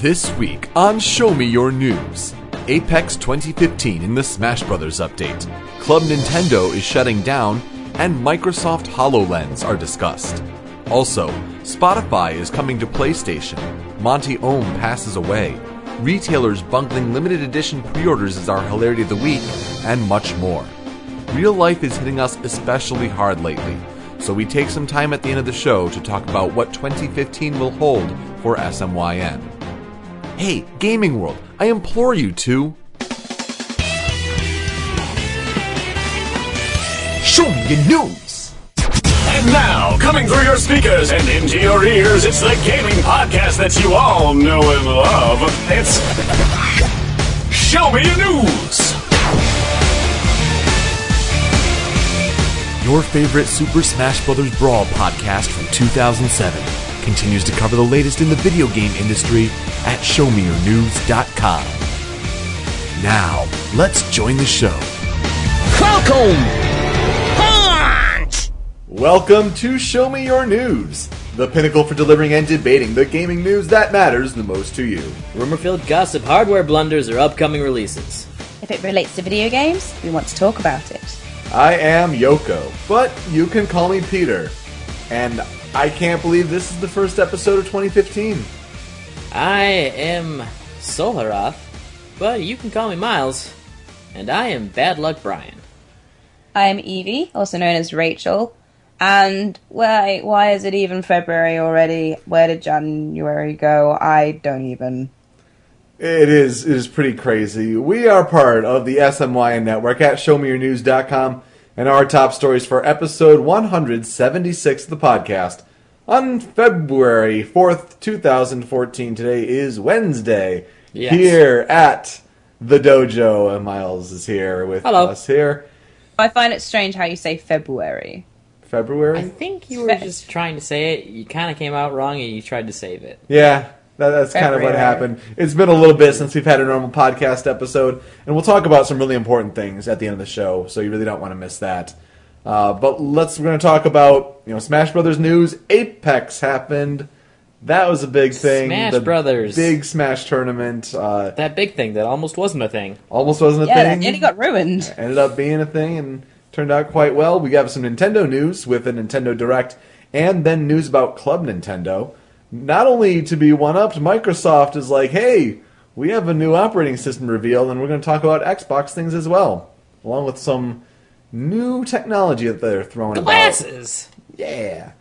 This week on Show Me Your News Apex 2015 in the Smash Bros. update, Club Nintendo is shutting down, and Microsoft HoloLens are discussed. Also, Spotify is coming to PlayStation, Monty Oum passes away, retailers bungling limited edition pre orders is our hilarity of the week, and much more. Real life is hitting us especially hard lately, so we take some time at the end of the show to talk about what 2015 will hold for SMYN. Hey, Gaming World, I implore you to. Show me your news! And now, coming through your speakers and into your ears, it's the gaming podcast that you all know and love. It's Show Me Your News. Your favorite Super Smash Bros. Brawl podcast from 2007 continues to cover the latest in the video game industry at ShowMeYourNews.com. Now, let's join the show. Welcome! Punch! Welcome to Show Me Your News, the pinnacle for delivering and debating the gaming news that matters the most to you. Rumor filled gossip, hardware blunders, or upcoming releases. If it relates to video games, we want to talk about it. I am Yoko, but you can call me Peter. And I can't believe this is the first episode of 2015. I am Solharoth, but you can call me Miles. And I am Bad Luck Brian. I am Evie, also known as Rachel. And why why is it even February already? Where did January go? I don't even. It is it is pretty crazy. We are part of the SMYN network at showmeyournews.com and our top stories for episode 176 of the podcast on February 4th, 2014. Today is Wednesday. Yes. Here at the dojo and Miles is here with Hello. us here. I find it strange how you say February. February? I think you were just trying to say it. You kind of came out wrong and you tried to save it. Yeah, that, that's kind of what happened. It's been a little bit since we've had a normal podcast episode, and we'll talk about some really important things at the end of the show. So you really don't want to miss that. Uh, but let's we're going to talk about you know Smash Brothers news. Apex happened. That was a big thing. Smash the Brothers. big Smash tournament. Uh, That big thing that almost wasn't a thing. almost wasn't a Yeah, that thing. nearly got ruined. ended up being a thing and turned out quite well. We got some Nintendo news with a Nintendo Direct, and then news about Club Nintendo. Not only to be one upped, Microsoft is like, hey, we have a new operating system reveal, and we're going to talk about Xbox things as well, along with some new technology that they're throwing about. Glasses! Yeah.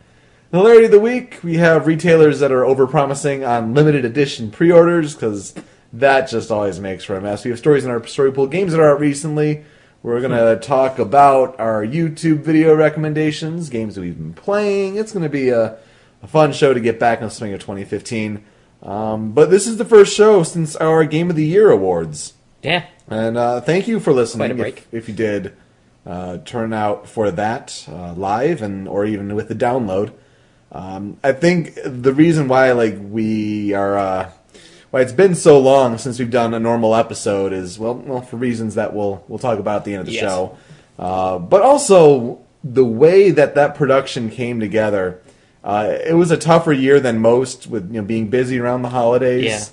The Larry of the Week, we have retailers that are overpromising on limited edition pre orders because that just always makes for a mess. We have stories in our story pool games that are out recently. We're going to talk about our YouTube video recommendations, games that we've been playing. It's going to be a, a fun show to get back in the swing of 2015. Um, but this is the first show since our Game of the Year awards. Yeah. And uh, thank you for listening. Quite a break. If, if you did uh, turn out for that uh, live and or even with the download, um, I think the reason why like we are uh, why it's been so long since we've done a normal episode is well, well for reasons that we'll we'll talk about at the end of the Yes. show, uh, but also the way that that production came together. Uh, it was a tougher year than most with you know being busy around the holidays. Yeah.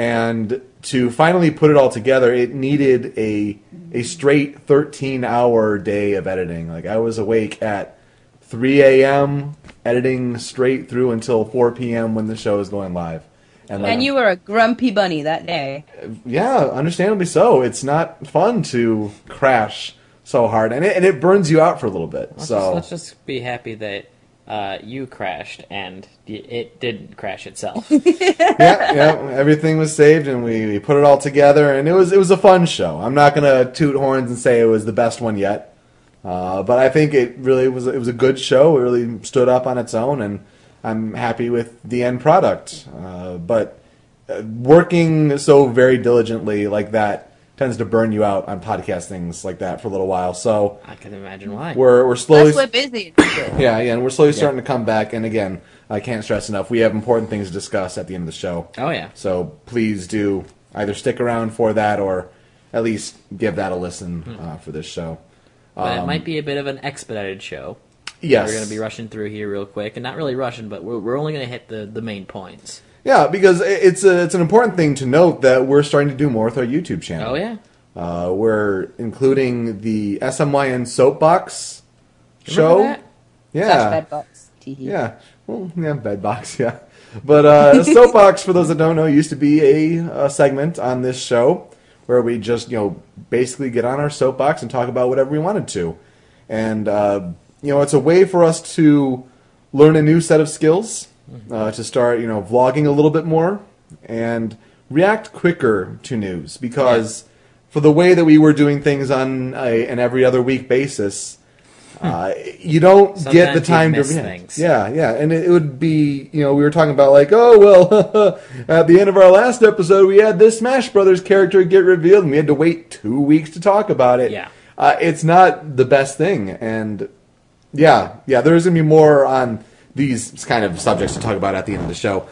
and to finally put it all together it needed a a straight 13 hour day of editing. Like i was awake at 3 a.m editing straight through until 4 p.m when the show is going live. And, like, And you were a grumpy bunny that day. yeah understandably so. It's not fun to crash so hard. And it, and it burns you out for a little bit Let's, so. just, let's just be happy that uh, you crashed and it didn't crash itself. yeah, yeah, everything was saved, and we, we put it all together, and it was it was a fun show. I'm not gonna toot horns and say it was the best one yet, uh, but I think it really was. It was a good show. It really stood up on its own, and I'm happy with the end product. Uh, but uh, working so very diligently like that tends to burn you out on podcast things like that for a little while. So I can imagine why. we're we're slowly Plus, we're busy. yeah, yeah, and we're slowly starting to come back. And again, I can't stress enough, we have important things to discuss at the end of the show. oh, yeah. So please do either stick around for that or at least give that a listen uh, for this show. But Um, it might be a bit of an expedited show. Yes. We're going to be rushing through here real quick, and not really rushing, but we're, we're only going to hit the, the main points. Yeah, because it's a, it's an important thing to note that we're starting to do more with our YouTube channel. Oh yeah. Uh, we're including the SMYN Soapbox show. That? Yeah. Slash bedbox. Teehee. Yeah. Well, yeah, Bedbox, yeah. But uh, Soapbox, for those that don't know, used to be a, a segment on this show where we just, you know, basically get on our soapbox and talk about whatever we wanted to. And, uh, you know, it's a way for us to learn a new set of skills, uh, to start, you know, vlogging a little bit more and react quicker to news because for the way that we were doing things on a, an every other week basis, uh, you don't get the time to react. things. Yeah, yeah, and it, it would be, you know, we were talking about like, oh well, at the end of our last episode, we had this Smash Brothers character get revealed, and we had to wait two weeks to talk about it. Yeah. uh, it's not the best thing, and yeah, yeah, there's gonna be more on these kind of subjects to talk about at the end of the show.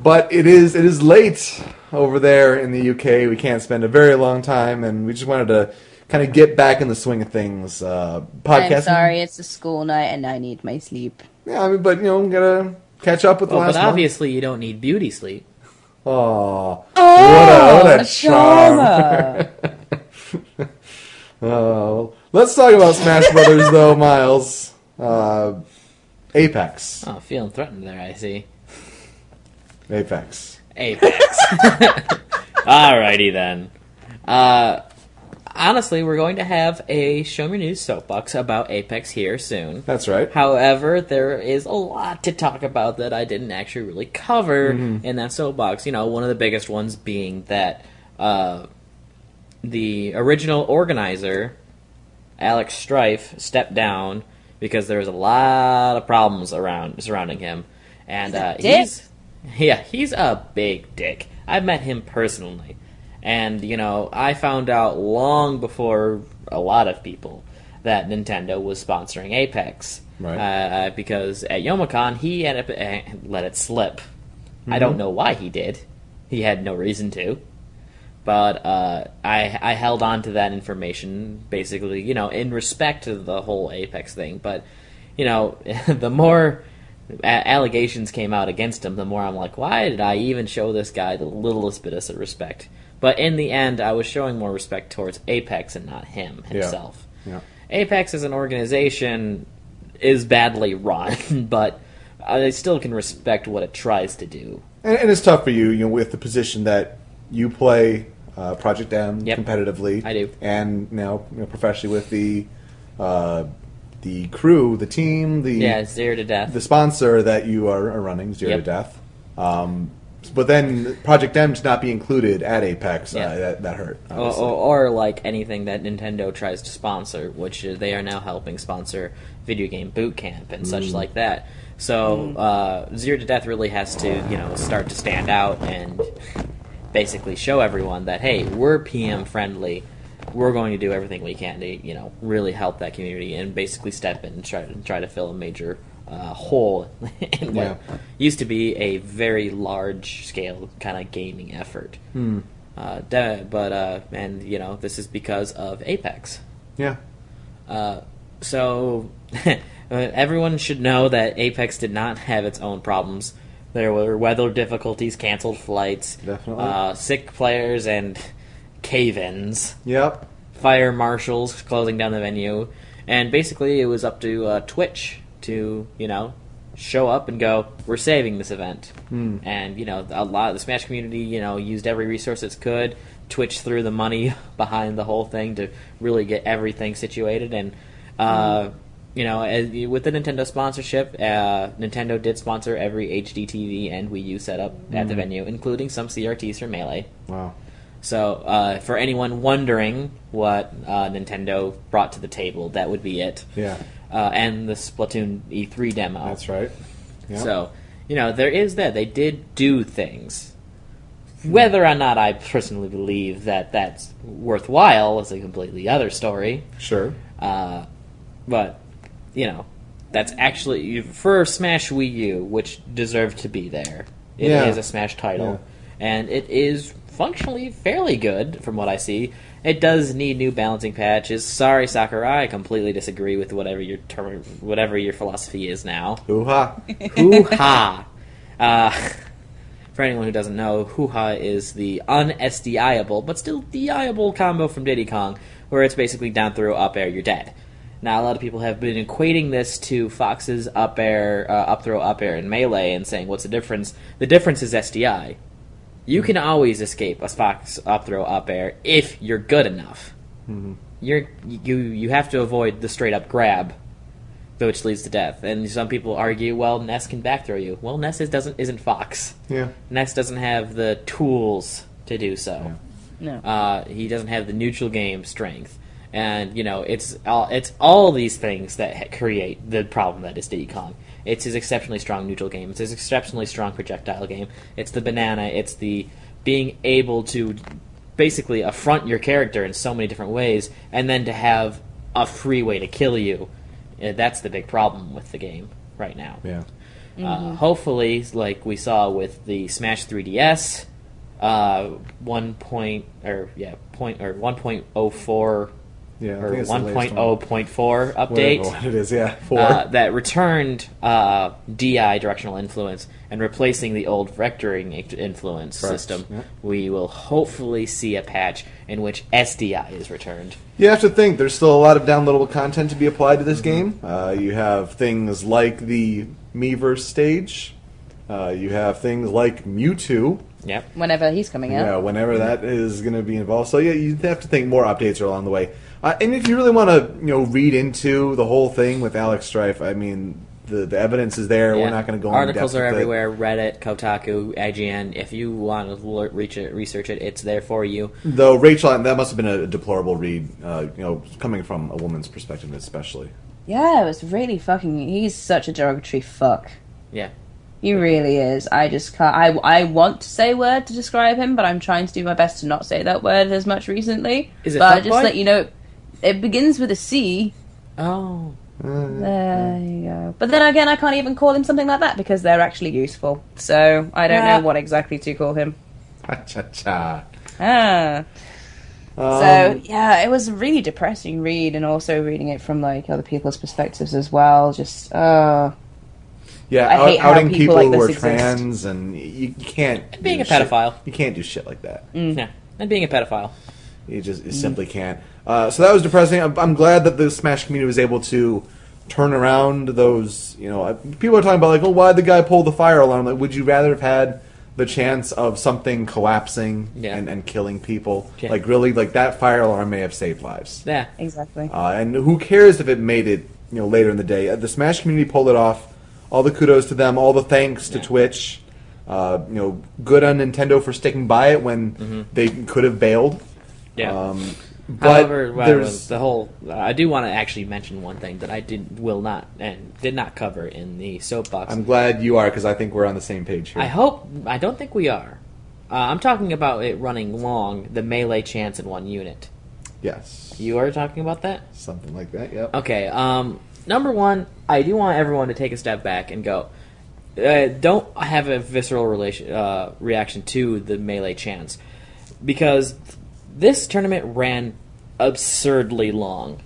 But it is it is late over there in the UK. We can't spend a very long time, and we just wanted to kind of get back in the swing of things. Uh, podcasting. I'm sorry, it's a school night and I need my sleep. Yeah, I mean, but you know, gotta catch up with the last but month. obviously you don't need beauty sleep. Aw. what a, what a charm. Charmer. Oh, let's talk about Smash Brothers, though, Miles. Uh, Apex. Oh, feeling threatened there. I see. Apex. Apex. Alrighty then. Uh, honestly, we're going to have a Show Me News soapbox about Apex here soon. That's right. However, there is a lot to talk about that I didn't actually really cover in that soapbox. You know, one of the biggest ones being that uh, the original organizer, Alex Strife, stepped down because there was a lot of problems around surrounding him, and uh, dick. he's yeah, he's a big dick. I've met him personally, and you know, I found out long before a lot of people that Nintendo was sponsoring Apex, Right. Uh, because at Youmacon he ended up uh, let it slip. I don't know why he did. He had no reason to. But uh, I I held on to that information basically, you know, in respect to the whole Apex thing. But you know, the more a- allegations came out against him, the more I'm like, why did I even show this guy the littlest bit of respect? But in the end, I was showing more respect towards Apex and not him himself. Yeah. Apex as an organization is badly run, but I still can respect what it tries to do. And, and it's tough for you, you know, with the position that you play uh, Project M Yep. competitively. I do. And now, you know, professionally with the uh, the crew, the team, the Yeah, zero to death. the sponsor that you are, are running, Zero Yep. to Death. Um, but then Project M to not be included at Apex, Yeah. uh, that, that hurt. or, or, or like anything that Nintendo tries to sponsor, which they are now helping sponsor Video Game Boot Camp and such like that. So uh, Zero to Death really has to, you know, start to stand out and basically show everyone that hey, we're PM friendly. We're going to do everything we can to, you know, really help that community and basically step in and try to try to fill a major uh, hole in what Yeah. used to be a very large scale kind of gaming effort. Uh, de- but uh, and you know this is because of Apex. yeah. Uh, so everyone should know that Apex did not have its own problems. There were weather difficulties, canceled flights, Definitely. uh, sick players, and cave-ins. Yep. Fire marshals closing down the venue, and basically it was up to uh, Twitch to you know show up and go, we're saving this event. And you know a lot of the Smash community you know used every resource it could. Twitch threw the money behind the whole thing to really get everything situated, and uh, you know as, with the Nintendo sponsorship, uh, Nintendo did sponsor every HD TV and Wii U setup at the venue, including some CRTs for Melee. Wow. So, uh, for anyone wondering what uh, Nintendo brought to the table, that would be it. Yeah. Uh, and the Splatoon E3 demo. That's right. Yeah. So, you know, there is that. They did do things. Whether or not I personally believe that that's worthwhile is a completely other story. Sure. Uh, but, you know, that's actually for Smash Wii U, which deserved to be there. It is Yeah. a Smash title, and it is functionally fairly good from what I see. It does need new balancing patches. Sorry, Sakurai, I completely disagree with whatever your term, whatever your philosophy is now. Hoo ha. Hoo ha! Uh, for for anyone who doesn't know, Hoo-Ha is the un-SDIable, but still DIable combo from Diddy Kong, where it's basically down throw, up air, you're dead. Now, a lot of people have been equating this to Fox's up air, uh, up throw, up air in Melee and saying, what's the difference? The difference is SDI. You can always escape a Fox up throw, up air if you're good enough. You're, you, you have to avoid the straight up grab which leads to death. And some people argue, well, Ness can back throw you. Well, Ness is, doesn't isn't Fox. Yeah. Ness doesn't have the tools to do so. No. Uh, he doesn't have the neutral game strength, and you know it's all it's all these things that create the problem that is Diddy Kong. It's his exceptionally strong neutral game. It's his exceptionally strong projectile game. It's the banana. It's the being able to basically affront your character in so many different ways, and then to have a free way to kill you. Uh, That's the big problem with the game right now. Yeah. Uh, hopefully, like we saw with the Smash 3DS, uh, one point or yeah point or one point oh four Yeah. Or think it's the one point one. oh point four Whatever update one it is, yeah. Four. uh, that returned uh, DI directional influence and replacing the old vectoring influence Correct, system. yeah. We will hopefully see a patch in which SDI is returned. You have to think there's still a lot of downloadable content to be applied to this Mm-hmm. game. Uh, you have things like the Miiverse stage. Uh, you have things like Mewtwo. Yep. Whenever he's coming out. Yeah, whenever that is going to be involved. So yeah, you have to think more updates are along the way. Uh, and if you really want to, you know, read into the whole thing with Alex Strife, I mean, the the evidence is there. Yeah. We're not going to go. Articles in are depth with it. everywhere. Reddit, Kotaku, IGN. If you want to l- reach it, research it, it's there for you. Though Rachel, that must have been a deplorable read. Uh, you know, coming from a woman's perspective, especially. Yeah, it was really fucking. He's such a derogatory fuck. Yeah. He really is. I just can't. I, I want to say word to describe him, but I'm trying to do my best to not say that word as much recently. Is it But I'll fuckboy? just let you know, it begins with a C. Oh. There you go. But then again, I can't even call him something like that because they're actually useful. So I don't Yeah. know what exactly to call him. Ha cha cha. Ah. Um, So yeah, it was a really depressing read, and also reading it from like other people's perspectives as well. Just uh, yeah, I out- hate how outing people people, like who are exist. trans, and you, you can't Being do a pedophile. Shit. You can't do shit like that. Yeah. And being a pedophile. You just you simply can't. Uh, so that was depressing. I'm, I'm glad that the Smash community was able to turn around those. You know, uh, people are talking about like, oh, why would the guy pull the fire alarm? Like, would you rather have had the chance of something collapsing Yeah. and, and killing people? Yeah. Like, really, like that fire alarm may have saved lives. Yeah. exactly. Uh, and who cares if it made it, you know, later in the day? Uh, The Smash community pulled it off. All the kudos to them. All the thanks to Yeah. Twitch. Uh, you know, good on Nintendo for sticking by it when Mm-hmm. they could have bailed. Yeah. Um, but However, well, there's the whole I do want to actually mention one thing that I did will not and did not cover in the soapbox. I'm glad you are because I think we're on the same page here. I hope I don't think we are. Uh, I'm talking about it running long, the melee chance in one unit. yes, You are talking about that? something like that. Yep. Okay. Um, number one, I do want everyone to take a step back and go. Uh, don't have a visceral relation uh, reaction to the melee chance because this tournament ran absurdly long.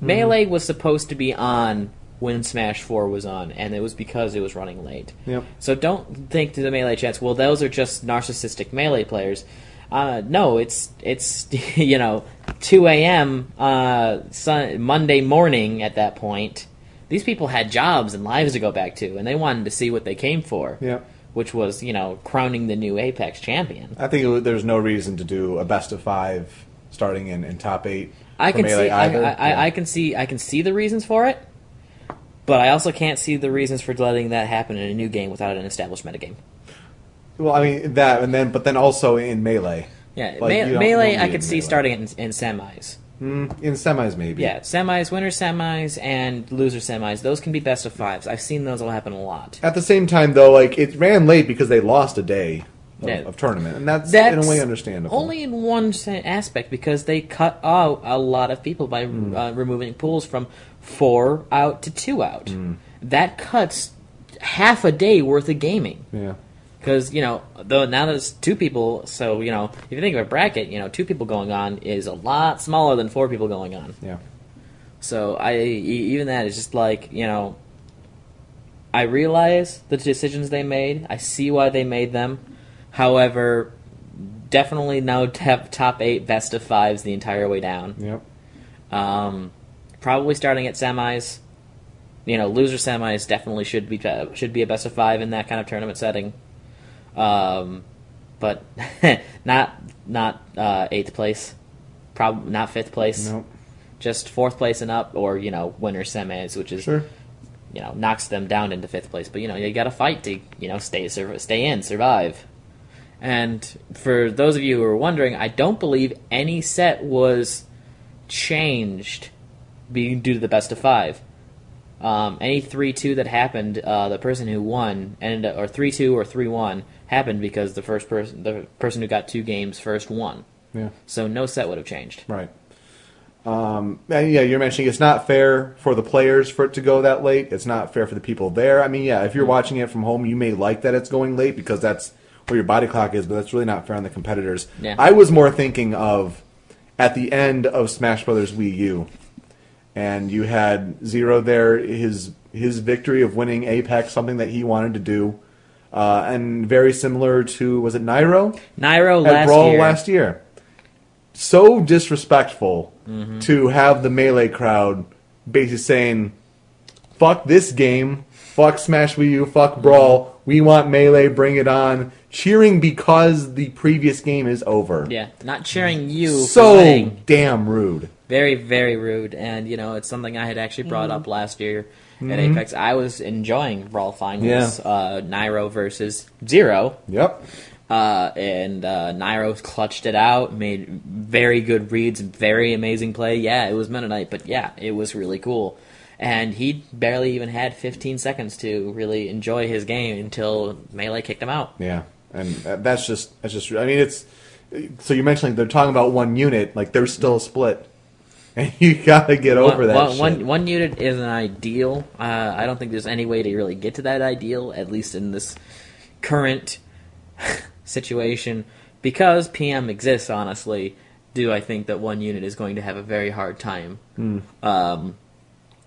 Melee was supposed to be on when Smash Four was on, and it was because it was running late. Yep. So don't think to the melee chance. Well, those are just narcissistic melee players. Uh, no, it's it's you know 2 a.m. Uh, sun, Monday morning at that point. These people had jobs and lives to go back to, and they wanted to see what they came for. Yep. Which was you know crowning the new Apex champion. I think it, there's no reason to do a best of five starting in, in top eight. I can Melee see I. I, I, Yeah. I can see I can see the reasons for it, but I also can't see the reasons for letting that happen in a new game without an established metagame. Well, I mean that, and then but then also in melee. Yeah, Like, me- melee I could see melee. starting in, in semis. Mm, in semis maybe. Yeah, semis, winner semis, and loser semis. Those can be best of fives. I've seen those will happen a lot. At the same time, though, like it ran late because they lost a day of, Yeah. of tournament, and that's, That's in a way understandable. Only in one aspect because they cut out a lot of people by Hmm. uh, removing pools from four out to two out. Hmm. That cuts half a day worth of gaming. yeah. Because you know, though now there's two people, so you know, if you think of a bracket, you know, two people going on is a lot smaller than four people going on. Yeah. So I e- even that is just like you know, I realize the decisions they made. I see why they made them, However, definitely no top top eight best of fives the entire way down. Yep. Um, probably starting at semis. You know, loser semis definitely should be should be a best of five in that kind of tournament setting. Um, but not not uh, eighth place, probably not fifth place. Nope. Just fourth place and up, or you know, winner semis, which is Sure. you know knocks them down into fifth place. But you know, you got to fight to you know stay sur- stay in, survive. And for those of you who are wondering, I don't believe any set was changed being due to the best of five. Um, any three two that happened, uh, the person who won ended up, or three two or three one happened because the first person, the person who got two games first won. Yeah. So no set would have changed. Right. Um, and yeah, you're mentioning it's not fair for the players for it to go that late. It's not fair for the people there. I mean, yeah, if you're watching it from home, you may like that it's going late because that's where your body clock is, but that's really not fair on the competitors. Yeah. I was more thinking of at the end of Smash Brothers Wii U, and you had Zero there, his his victory of winning Apex, something that he wanted to do, uh, and very similar to was it Nairo? Nairo at last Brawl year. last year. So disrespectful Mm-hmm. to have the melee crowd basically saying, "Fuck this game, fuck Smash Wii U, fuck Brawl. We want melee, bring it on." Cheering because the previous game is over. Yeah, not cheering you. So damn rude. very very rude and you know it's something i had actually brought up last year at Mhm. apex i was enjoying brawl finals Yeah. uh, nairo versus zero Yep. uh, and uh, nairo clutched it out made very good reads very amazing play yeah it was mennonite but yeah it was really cool and he barely even had 15 seconds to really enjoy his game until melee kicked him out Yeah, and that's just that's just. I mean, it's so you're mentioning they're talking about one unit, like they're still split, and you gotta get over one, that. one- shit. one- one unit isn't ideal. Uh, I don't think there's any way to really get to that ideal, at least in this current situation. Because PM exists, honestly, do I think that one unit is going to have a very hard time. Hmm. Um,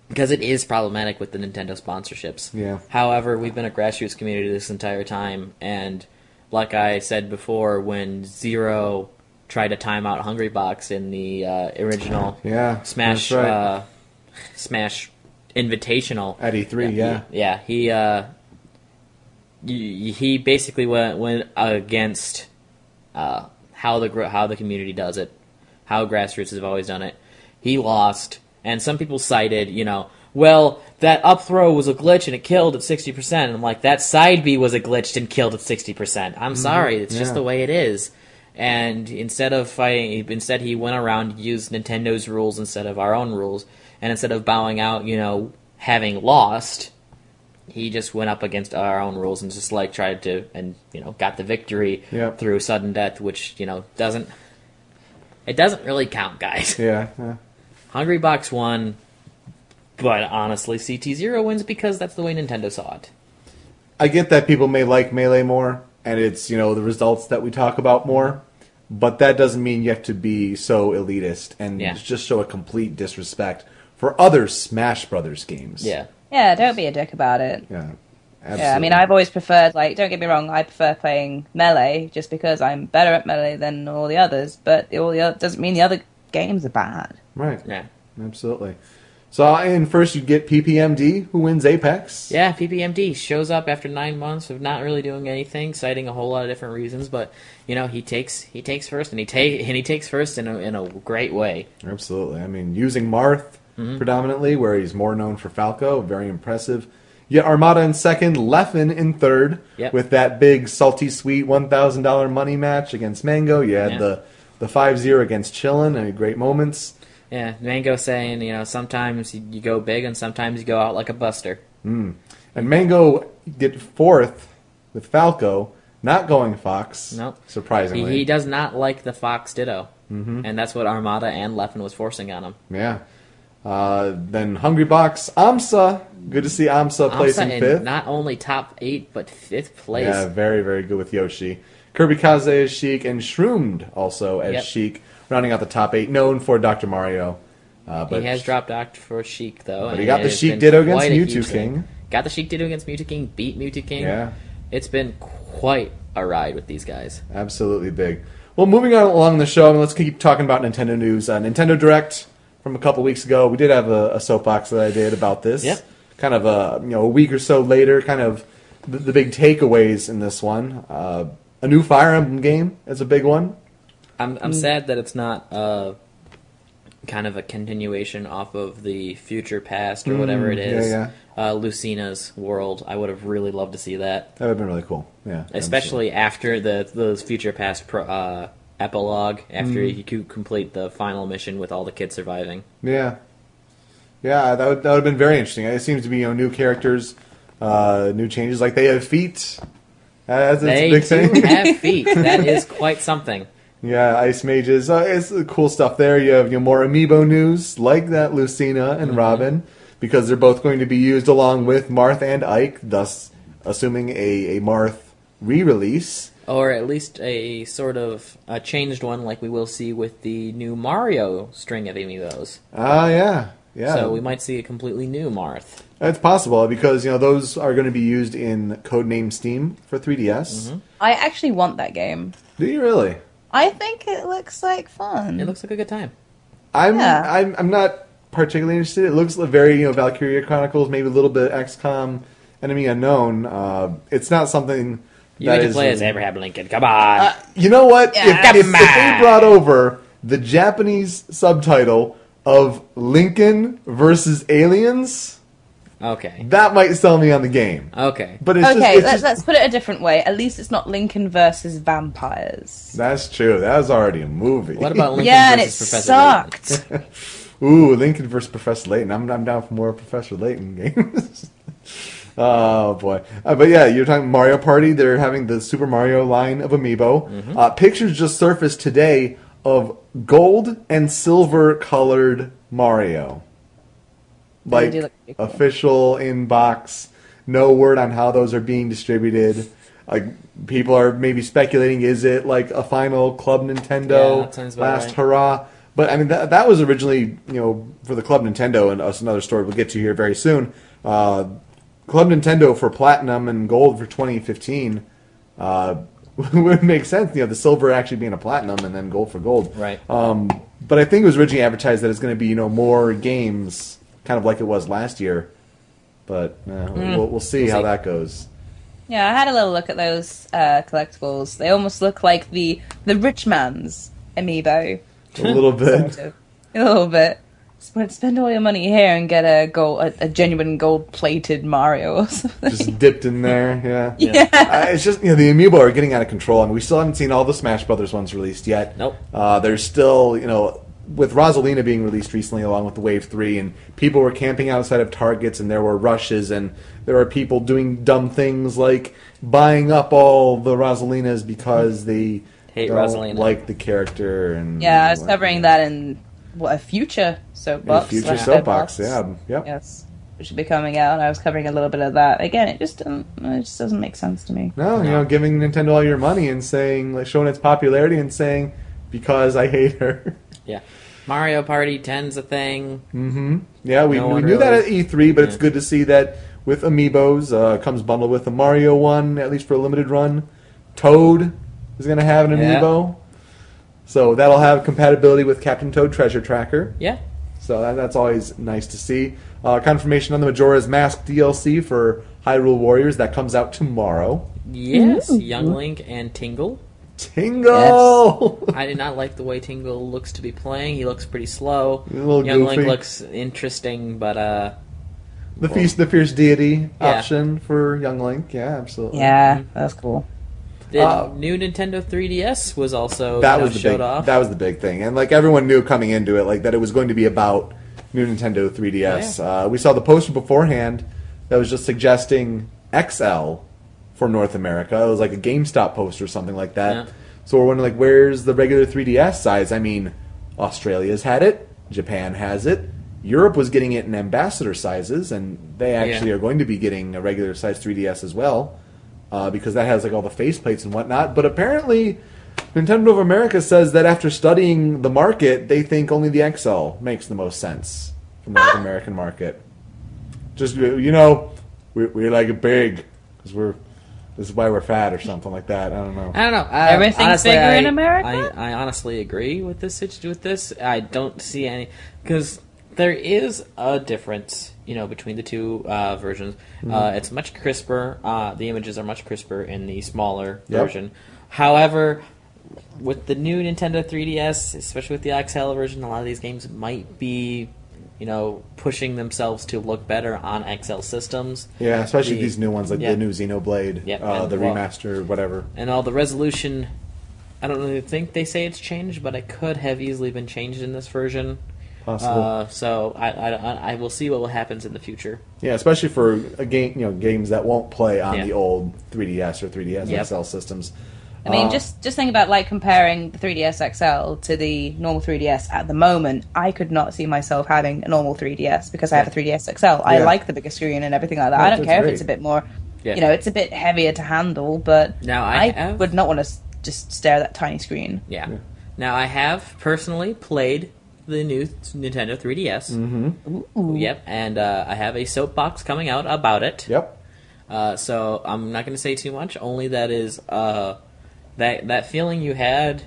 because it is problematic with the Nintendo sponsorships. Yeah. However, we've been a grassroots community this entire time, and like I said before, when Zero tried to time out Hungry Box in the uh, original Yeah, Smash right. uh, Smash Invitational At E3, yeah. he, yeah, he uh, he basically went went against uh, how the how the community does it, how grassroots has always done it. He lost, and some people cited, you know, well, that up throw was a glitch and it killed at sixty percent. And I'm like, that side B was a glitch and killed at sixty percent. I'm sorry, it's just the way it is. And instead of fighting, instead he went around used Nintendo's rules instead of our own rules, and instead of bowing out, you know, having lost, he just went up against our own rules and just like tried to and you know got the victory Yep. through sudden death, which you know doesn't it doesn't really count, guys. Yeah, yeah. Hungry Box won, but honestly, CT Zero wins because that's the way Nintendo saw it. I get that people may like melee more, and it's you know the results that we talk about more, but that doesn't mean you have to be so elitist and Yeah. just show a complete disrespect for other Smash Brothers games. Yeah, Yeah, don't be a dick about it. yeah, Yeah, I mean. I've always preferred, like, don't get me wrong, I prefer playing Melee just because I'm better at Melee than all the others, but all the other, doesn't mean the other games are bad. right, yeah, absolutely. So, and first you get PPMD, who wins Apex. yeah. PPMD shows up after nine months of not really doing anything, citing a whole lot of different reasons, but you know he takes he takes first and he take and he takes first in a in a great way. Absolutely. I mean, using Marth Mm-hmm. predominantly, where he's more known for Falco, very impressive. Yet Armada in second, Leffen in third, Yep. with that big salty sweet one thousand dollar money match against Mango. You had Yeah. the the five zero against Chillin, and great moments. Yeah, Mango saying you know sometimes you, go big and sometimes you go out like a buster. And Mango get fourth with Falco, not going Fox. Nope. He, surprisingly. he does not like the Fox Ditto, mm-hmm. and that's what Armada and Leffen was forcing on him. yeah. Uh, then Hungry Box, Amsa. Good to see Amsa placing Amsa in fifth. not only top eight but fifth place. Yeah, very, very good with Yoshi. Kirby Kaze as Sheik, and Shroomed also as Yep. Sheik, rounding out the top eight, known for Dr. Mario. Uh, but he has dropped Docked for Sheik though. But he got the Sheik Ditto against Mewtwo huge thing. King. Got the Sheik Ditto against Mew2King. Beat Mew2King. Yeah. It's been quite a ride with these guys. Absolutely big. Well, moving on along the show, let's keep talking about Nintendo news. Uh, Nintendo Direct from a couple weeks ago. We did have a, a soapbox that I did about this. Yep. Kind of a you know a week or so later, kind of the, the big takeaways in this one. Uh, a new Fire Emblem game is a big one. I'm I'm sad that it's not uh, kind of a continuation off of the future past or whatever it Mm, yeah, yeah. Uh, Lucina's world. I would have really loved to see that, That would have been really cool. Yeah. especially after the those future past pro, uh, epilogue. After Mm. could complete the final mission with all the kids surviving. Yeah. Yeah, that would, that would have been very interesting. It seems to be you know new characters, uh, new changes. Like they have feet. That's, a big do thing. have feet. That is quite something. Yeah, ice mages. Uh, it's uh, cool stuff there. You have you know, more amiibo news like that Lucina and Robin because they're both going to be used along with Marth and Ike, thus assuming a, a Marth re-release. Or at least a sort of a changed one, like we will see with the new Mario string of amiibos. Ah, yeah, yeah. So we might see a completely new Marth. It's possible because you know those are going to be used in Code Name: S.T.E.A.M. for 3DS. I actually want that game. Do you really? I think it looks like fun. It looks like a good time. I'm Yeah. I'm I'm not particularly interested. It looks very you know Valkyria Chronicles, maybe a little bit XCOM, Enemy Unknown. Uh, it's not something You that get to is- play as Abraham Lincoln. Come on. Uh, you know what? Yeah, if, if, if they brought over the Japanese subtitle of Lincoln versus Aliens, okay. that might sell me on the game. Okay. But it's okay, just, it's let's, just let's put it a different way. At least it's not Lincoln versus vampires. that's true. That was already a movie. What about Lincoln yeah, and it versus Professor Layton? sucked. Ooh, Lincoln versus Professor Layton. I'm I'm down for more Professor Layton games. oh boy! Uh, but yeah, you're talking Mario Party. They're having the Super Mario line of amiibo. Mm-hmm. Uh, pictures just surfaced today of gold and silver colored Mario. They Like do look pretty cool. official inbox. No word on how those are being distributed. Like people are maybe speculating, is it like a final Club Nintendo Yeah, that sounds about last right. hurrah? But I mean that that was originally you know for the Club Nintendo and us another story we'll get to here very soon. Uh, Club Nintendo for platinum and gold for 2015 uh, would make sense. You know the silver actually being a platinum and then gold for gold. Right. Um, but I think it was originally advertised that it's going to be you know more games, kind of like it was last year. But uh, we'll, we'll see We'll how see. that goes. Yeah, I had a little look at those uh, collectibles. They almost look like the the rich man's amiibo. A little bit. Sort of. A little bit. Spend, spend all your money here and get a gold, a, a genuine gold plated Mario or something. just dipped in there. Yeah. yeah. Uh, it's just you know the amiibo are getting out of control. I mean, we still haven't seen all the Smash Brothers ones released yet. Nope. Uh, there's still you know with Rosalina being released recently along with the Wave Three, and people were camping outside of Targets, and there were rushes, and there were people doing dumb things like buying up all the Rosalinas because they Hate don't Rosalina. like the character. And Yeah, I was covering that in what a future soapbox. Future soapbox. Yeah. Yep. Yes, which should be coming out. I was covering a little bit of that. Again, it just doesn't, it just doesn't make sense to me. No, you know, giving Nintendo all your money and saying, like, showing its popularity and saying, because I hate her. Yeah. Mario Party 10's a thing. hmm Yeah, we, No we one knew that at really- E3, but it's Yeah. good to see that with Amiibos, uh, comes bundled with a Mario one, at least for a limited run. Toad is going to have an Yeah. Amiibo. So that'll have compatibility with Captain Toad Treasure Tracker. Yeah. So that, that's always nice to see. Uh, confirmation on the Majora's Mask DLC for Hyrule Warriors. That comes out tomorrow. Yes. Young Link and Tingle. Tingle! I did not like the way Tingle looks to be playing. He looks pretty slow. A little Young goofy. Link looks interesting, but uh, The feast, the fierce deity Yeah. option for Young Link. Yeah, absolutely. Yeah, that's cool. the Uh, new Nintendo 3DS was also that you know, was the showed big. off. That was the big thing, and like everyone knew coming into it, like that it was going to be about new Nintendo 3DS. Oh, uh, we saw the poster beforehand that was just suggesting XL for North America. It was like a GameStop post or something like that. Yeah. So we're wondering, like, where's the regular 3DS size? I mean, Australia's had it, Japan has it. Europe was getting it in ambassador sizes, and they actually Yeah. are going to be getting a regular size 3DS as well, uh, because that has like all the faceplates and whatnot. But apparently, Nintendo of America says that after studying the market, they think only the XL makes the most sense for the North American market. Just you know, we, we like it big because we're This is why we're fat or something like that. I don't know. I don't know. I, Everything's honestly, bigger I, in America? I, I honestly agree with this. With this, I don't see any because there is a difference, you know, between the two uh, versions. Mm-hmm. Uh, it's much crisper. Uh, the images are much crisper in the smaller Yep. version. However, with the new Nintendo 3DS, especially with the XL version, a lot of these games might be, you know, pushing themselves to look better on XL systems. Yeah, especially The- these new ones like yeah. the new Xenoblade, Yeah, uh, the well- remaster, whatever. and all the resolution. I don't really think they say it's changed, but it could have easily been changed in this version. Possible. Uh, so I, I, I- I will see what happens in the future. Yeah, especially for a game, you know, games that won't play on Yeah. the old 3DS or 3DS Yep. XL systems. I mean, Uh, just just think about like comparing the 3DS XL to the normal 3DS at the moment. I could not see myself having a normal 3DS because I have a 3DS XL. I like the bigger screen and everything like that. Yeah, I don't care great. if it's a bit more, Yeah. you know, it's a bit heavier to handle, but Now, I I, have- would not want to just stare at that tiny screen. Yeah. Now I have personally played the new Nintendo 3DS. Mm-hmm. Yep, and uh, I have a soapbox coming out about it. Yep. Uh, so I'm not going to say too much. Only that is uh, that that feeling you had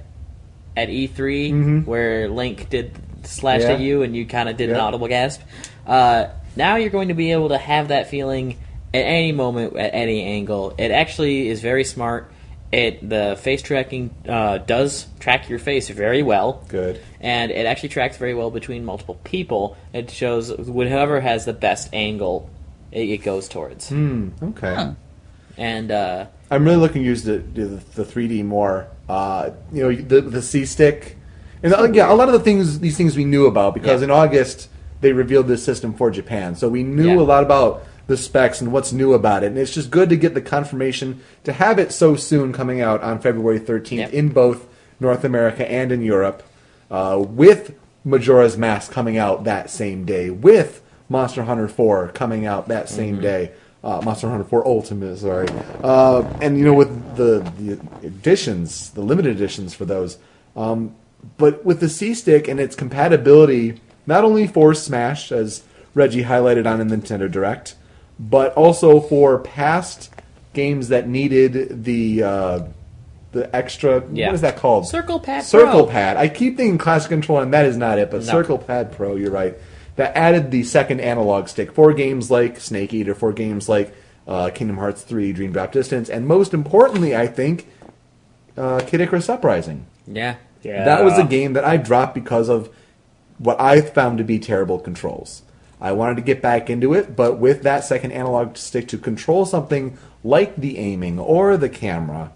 at E3 where Link did slashed Mm-hmm. Yeah. at you and you kind of did an audible gasp. Uh, now you're going to be able to have that feeling at any moment, at any angle. It actually is very smart. It the face tracking uh, does track your face very well Good. and it actually tracks very well between multiple people. It shows whoever has the best angle it, it goes towards. Hmm. Okay. And uh, I'm really looking to use the the, the 3D more. Uh, you know, the the C stick, and uh, yeah, a lot of the things these things we knew about because Yeah. in August they revealed this system for Japan, so we knew Yeah. a lot about the specs and what's new about it, and it's just good to get the confirmation to have it so soon coming out on February 13th Yep. in both North America and in Europe, uh, with Majora's Mask coming out that same day, with Monster Hunter 4 coming out that same day. Uh, Monster Hunter 4 Ultimate, sorry, uh, and you know with the the editions, the limited editions for those, um, but with the C stick and its compatibility, not only for Smash as Reggie highlighted on the Nintendo Direct, but also for past games that needed the uh, the extra. Yeah. What is that called? Circle Pad Circle Pro. Pad. I keep thinking Classic Control, and that is not it. But No. Circle Pad Pro, you're right. That added the second analog stick for games like Snake Eater, for games like uh, Kingdom Hearts 3, Dream Drop Distance, and most importantly, I think, uh, Kid Icarus Uprising. yeah, Yeah. That was a game that I dropped because of what I found to be terrible controls. I wanted to get back into it, but with that second analog stick to control something like the aiming or the camera,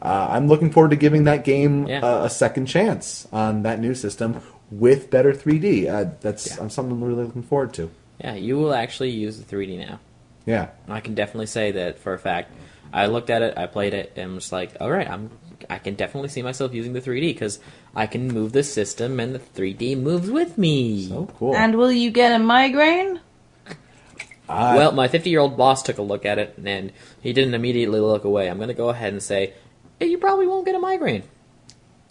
uh, I'm looking forward to giving that game Yeah. a, a second chance on that new system with better 3D. Uh, that's I'm something I'm really looking forward to. yeah, you will actually use the 3D now. Yeah. I can definitely say that for a fact. I looked at it, I played it, and was like, all right, I'm. I can definitely see myself using the 3D because I can move the system and the 3D moves with me. Oh, cool. And will you get a migraine? I- Well, my 50 year old boss took a look at it and he didn't immediately look away. I'm going to go ahead and say, hey, you probably won't get a migraine.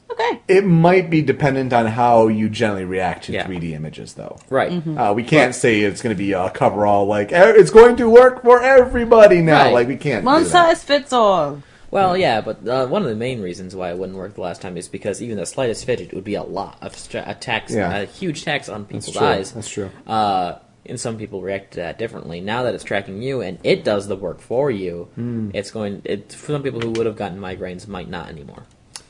Okay. it might be dependent on how you generally react to Yeah. 3D images, though. Right. Uh, we can't say it's going to be a coverall like "Eh, it's going to work for everybody now. Right. Like we can't. One do that. size fits all. Well, yeah, but uh, one of the main reasons why it wouldn't work the last time is because even the slightest fidget would be a lot of stra- a tax, Yeah. a huge tax on people's true. eyes. That's true. Uh, and some people react to that differently. Now that it's tracking you and it does the work for you, Hmm. it's going. It, for some people who would have gotten migraines, might not anymore.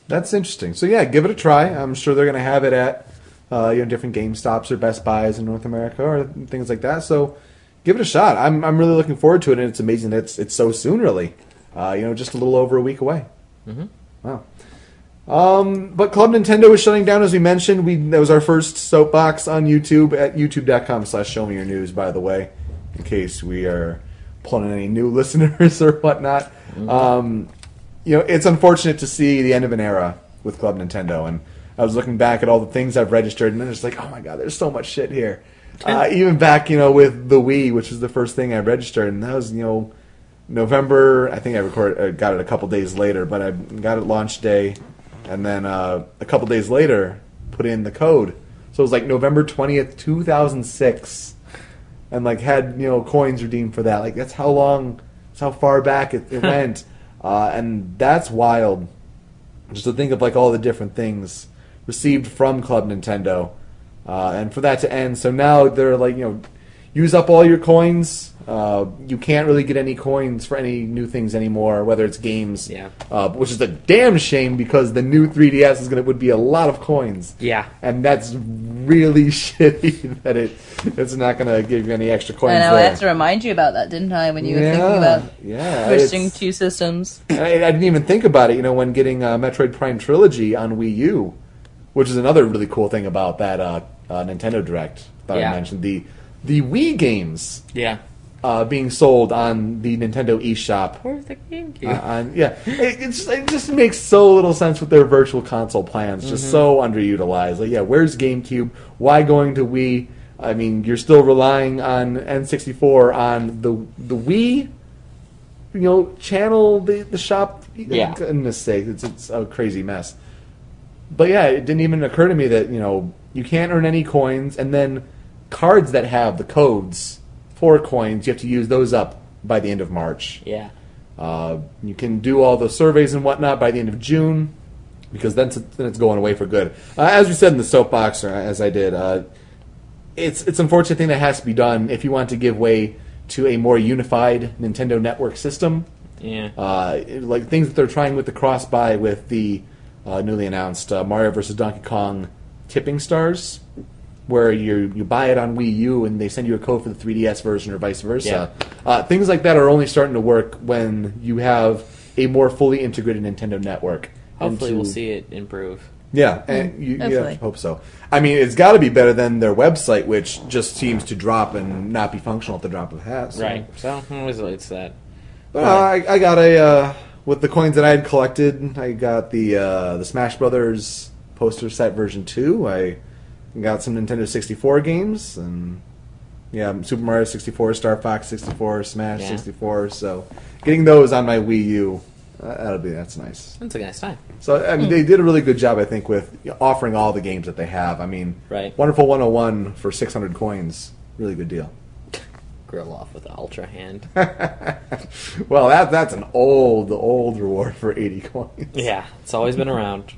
That's interesting. So yeah, give it a try. I'm sure they're going to have it at uh, you know different Game Stops or Best Buys in North America or things like that. So give it a shot. I'm I'm really looking forward to it, and it's amazing that it's it's so soon. Really, uh, you know, just a little over a week away. Mm-hmm. Wow. Um, but Club Nintendo is shutting down, as we mentioned. We that was our first soapbox on YouTube at youtube.com/slash Show Me Your News. By the way, in case we are pulling any new listeners or whatnot. Um, you know, it's unfortunate to see the end of an era with Club Nintendo. And I was looking back at all the things I've registered, and then it's like, oh my god, there's so much shit here. Uh, even back, you know, with the Wii, which was the first thing I registered, and that was, you know, November. I think I record, uh, got it a couple days later, but I got it launch day, and then uh, a couple days later, put in the code. So it was like November twentieth, two thousand six, and like had you know coins redeemed for that. Like that's how long, that's how far back it, it went. Uh, and that's wild. Just to think of like all the different things received from Club Nintendo, uh, and for that to end. So now they're like, you know, use up all your coins. Uh, you can't really get any coins for any new things anymore, whether it's games. Yeah. Uh, which is a damn shame because the new 3DS is gonna would be a lot of coins. Yeah. And that's really shitty that it it's not gonna give you any extra coins. I know. I had to remind you about that, didn't I? When you were yeah, thinking about yeah, switching it's- two systems. I, I didn't even think about it, you know, when getting uh, Metroid Prime Trilogy on Wii U, which is another really cool thing about that uh, uh, Nintendo Direct that Yeah. I mentioned. The the Wii games Yeah. Uh, being sold on the Nintendo eShop. Where's the GameCube? Uh, on, yeah, it, it's, it just makes so little sense with their virtual console plans. Just so underutilized. Like, yeah, where's GameCube? Why going to Wii? I mean, you're still relying on N64 on the the Wii. You know, channel the the shop. Yeah. goodness sake, it's it's a crazy mess. But yeah, it didn't even occur to me that you know you can't earn any coins, and then cards that have the codes for coins, you have to use those up by the end of March. yeah. Uh, you can do all the surveys and whatnot by the end of June, because then it's, then it's going away for good. Uh, as we said in the soapbox, or as I did, uh, it's it's an unfortunate thing that has to be done if you want to give way to a more unified Nintendo Network system. Yeah. Uh, like things that they're trying with the cross buy with the uh, newly announced uh, Mario vs. Donkey Kong tipping stars, where you you buy it on Wii U and they send you a code for the 3DS version or vice versa. Uh, things like that are only starting to work when you have a more fully integrated Nintendo network. Hopefully, to- we'll see it improve. Yeah, and you, you hopefully. hope so. I mean, it's got to be better than their website, which just seems to drop and not be functional at the drop of a hat. so- Right. So, always it's that. but uh, I, I got a uh, with the coins that I had collected. I got the uh, the Smash Brothers poster set version two. I got some Nintendo sixty four games and yeah, Super Mario sixty four, Star Fox sixty four, Smash Yeah. sixty four. So getting those on my Wii U, uh, that'll be that's nice. That's a nice time. So I mean, they did a really good job, I think, with offering all the games that they have. I mean, Right. Wonderful 101 for 600 coins, really good deal. Grill off with the Ultra Hand. well, that that's an old, old reward for 80 coins. yeah. It's always been around.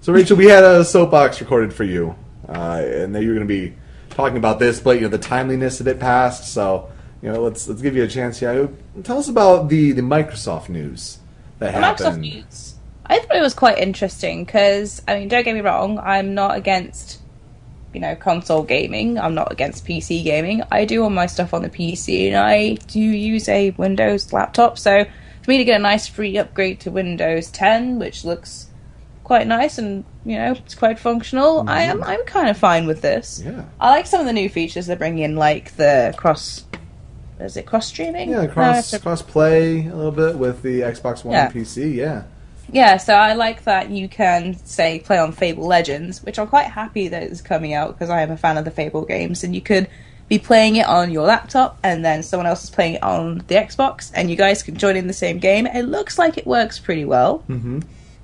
So, Rachel, we had a soapbox recorded for you, uh, and that you're going to be talking about this, but you know the timeliness of it passed. So, you know, let's let's give you a chance here. Tell us about the the Microsoft news that Microsoft happened. news. I thought it was quite interesting because I mean, don't get me wrong, I'm not against you know console gaming. I'm not against PC gaming. I do all my stuff on the PC, and I do use a Windows laptop. So for me to get a nice free upgrade to Windows 10, which looks quite nice and you know it's quite functional, I am I'm kind of fine with this. Yeah. I like some of the new features they're bringing in, like the cross. Is it cross streaming? Yeah, cross cross play a little bit with the Xbox One Yeah. and PC. Yeah. Yeah, so I like that you can say play on Fable Legends, which I'm quite happy that it's coming out because I am a fan of the Fable games, and you could be playing it on your laptop, and then someone else is playing it on the Xbox, and you guys can join in the same game. It looks like it works pretty well. Mm-hmm.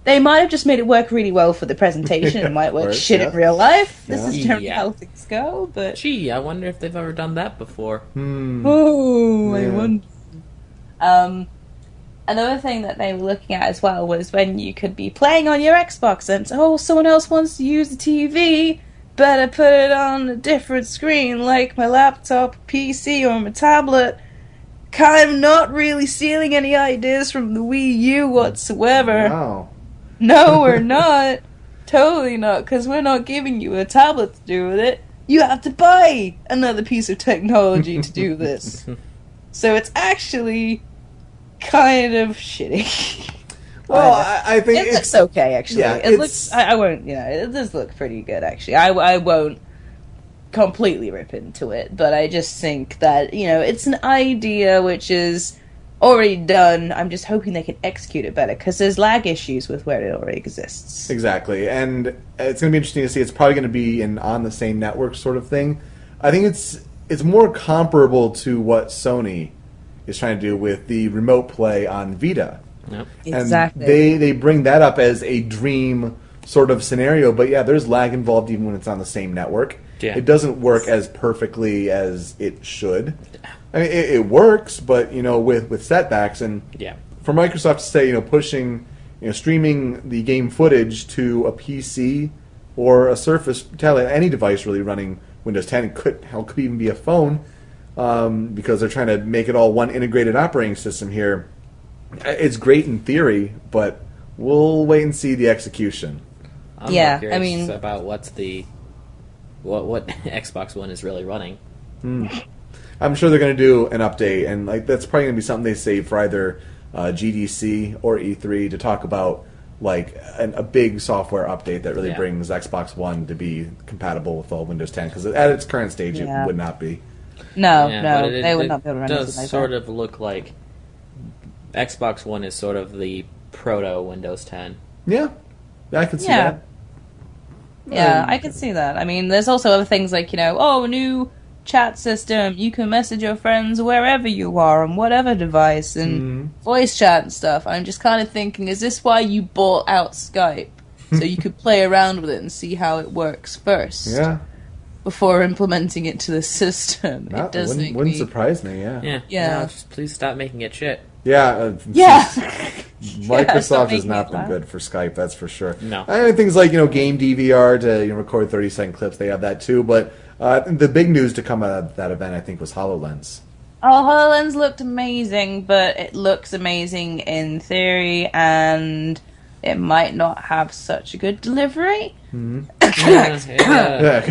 They might have just made it work really well for the presentation. Yeah, it might work course, shit yeah. in real life. This Yeah. is generally Yeah. how things go, but Gee, I wonder if they've ever done that before. Oh, I Yeah. wonder. Um, another thing that they were looking at as well was when you could be playing on your Xbox and oh, someone else wants to use the TV. Better put it on a different screen, like my laptop, PC, or my tablet. Kind of not really stealing any ideas from the Wii U whatsoever. Wow. No, we're not. totally not, because we're not giving you a tablet to do with it. You have to buy another piece of technology to do this. so it's actually kind of shitty. Well, I I, think it it's looks okay, actually. yeah, it looks. I, I won't. You know, it does look pretty good, actually. I, I won't completely rip into it, but I just think that you know it's an idea which is already done. I'm just hoping they can execute it better because there's lag issues with where it already exists. Exactly, and it's going to be interesting to see. It's probably going to be an on the same network sort of thing. I think it's it's more comparable to what Sony is trying to do with the remote play on Vita. Yep. And Exactly. they they bring that up as a dream sort of scenario, but yeah, there's lag involved even when it's on the same network. Yeah. It doesn't work as perfectly as it should. I mean, it, it works, but you know, with with setbacks and Yeah. for Microsoft to say, you know, pushing, you know, streaming the game footage to a PC or a Surface tablet, any device really running Windows 10, could hell could even be a phone, um, because they're trying to make it all one integrated operating system here. It's great in theory, but we'll wait and see the execution. I'm Yeah, more I mean- about what's the what what Xbox One is really running. I'm sure they're going to do an update, and like that's probably going to be something they save for either uh, GDC or E3 to talk about like an, a big software update that really Yeah. brings Xbox One to be compatible with all Windows 10. Because at its current stage, Yeah. it would not be. No, Yeah, no, it, they would it not be able to run does anything like sort that. of look like Xbox One is sort of the proto Windows 10. Yeah, I can see Yeah. that. Yeah, Um, I can see that. I mean, there's also other things like, you know, oh, new chat system. You can message your friends wherever you are on whatever device and Mm-hmm. voice chat and stuff. I'm just kind of thinking, is this why you bought out Skype? so you could play around with it and see how it works first Yeah, before implementing it to the system. Not- it does wouldn't, make wouldn't me... surprise me. Yeah, Yeah. Yeah. No, just please stop making it shit. yeah. Uh, Yeah. Microsoft stop has not been laugh. good for Skype, that's for sure. No. I mean, things like you know game DVR to you know, record thirty second clips, they have that too. But uh, the big news to come out of that event, I think, was Hololens. Oh, HoloLens looked amazing, but it looks amazing in theory, and it might not have such a good delivery. Yeah, yeah.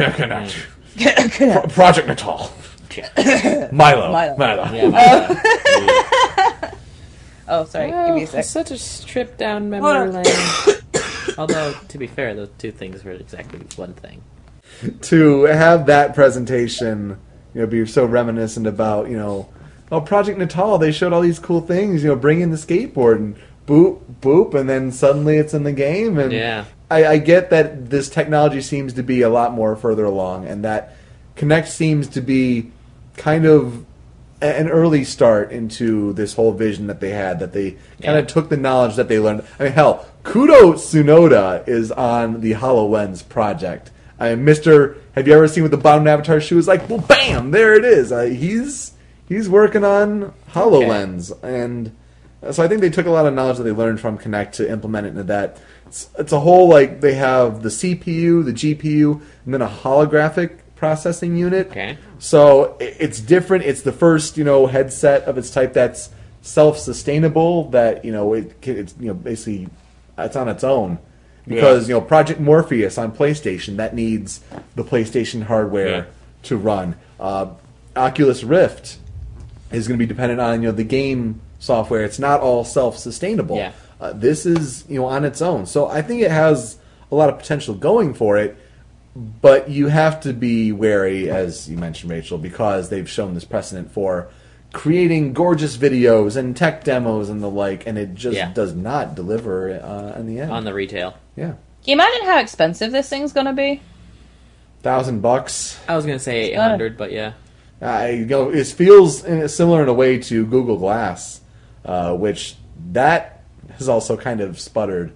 Yeah, yeah, Pro- Project Natal. Milo. Milo. Yeah, my- Oh, sorry. Well, give me a it's sec. such a trip down Hold memory lane. Although, to be fair, those two things were exactly one thing. To have that presentation, you know, be so reminiscent about, you know, oh, Project Natal, they showed all these cool things, you know, bring in the skateboard and boop, boop, and then suddenly it's in the game. And Yeah. I, I get that this technology seems to be a lot more further along, and that Kinect seems to be kind of an early start into this whole vision that they had. That they kind Yeah. of took the knowledge that they learned. I mean, hell, Kudo Tsunoda is on the Hololens project. Mister, have you ever seen what the bottom avatar shoe is like? Well, bam, there it is. Uh, he's he's working on Hololens, and uh, so I think they took a lot of knowledge that they learned from Kinect to implement it into that. It's, it's a whole like they have the CPU, the GPU, and then a holographic processing unit. Okay. So it's different. It's the first you know headset of its type that's self-sustainable. That you know it it's you know basically it's on its own because you know Project Morpheus on PlayStation that needs the PlayStation hardware Yeah. to run. Uh, Oculus Rift is going to be dependent on you know the game software. It's not all self-sustainable. Yeah. Uh, this is you know on its own. So I think it has a lot of potential going for it. But you have to be wary, as you mentioned, Rachel, because they've shown this precedent for creating gorgeous videos and tech demos and the like, and it just Yeah. does not deliver uh, in the end. On the retail. Yeah, Can you imagine how expensive this thing's gonna be? thousand bucks. I was going to say 800, but yeah. I you know it feels in- similar in a way to Google Glass, uh, which that has also kind of sputtered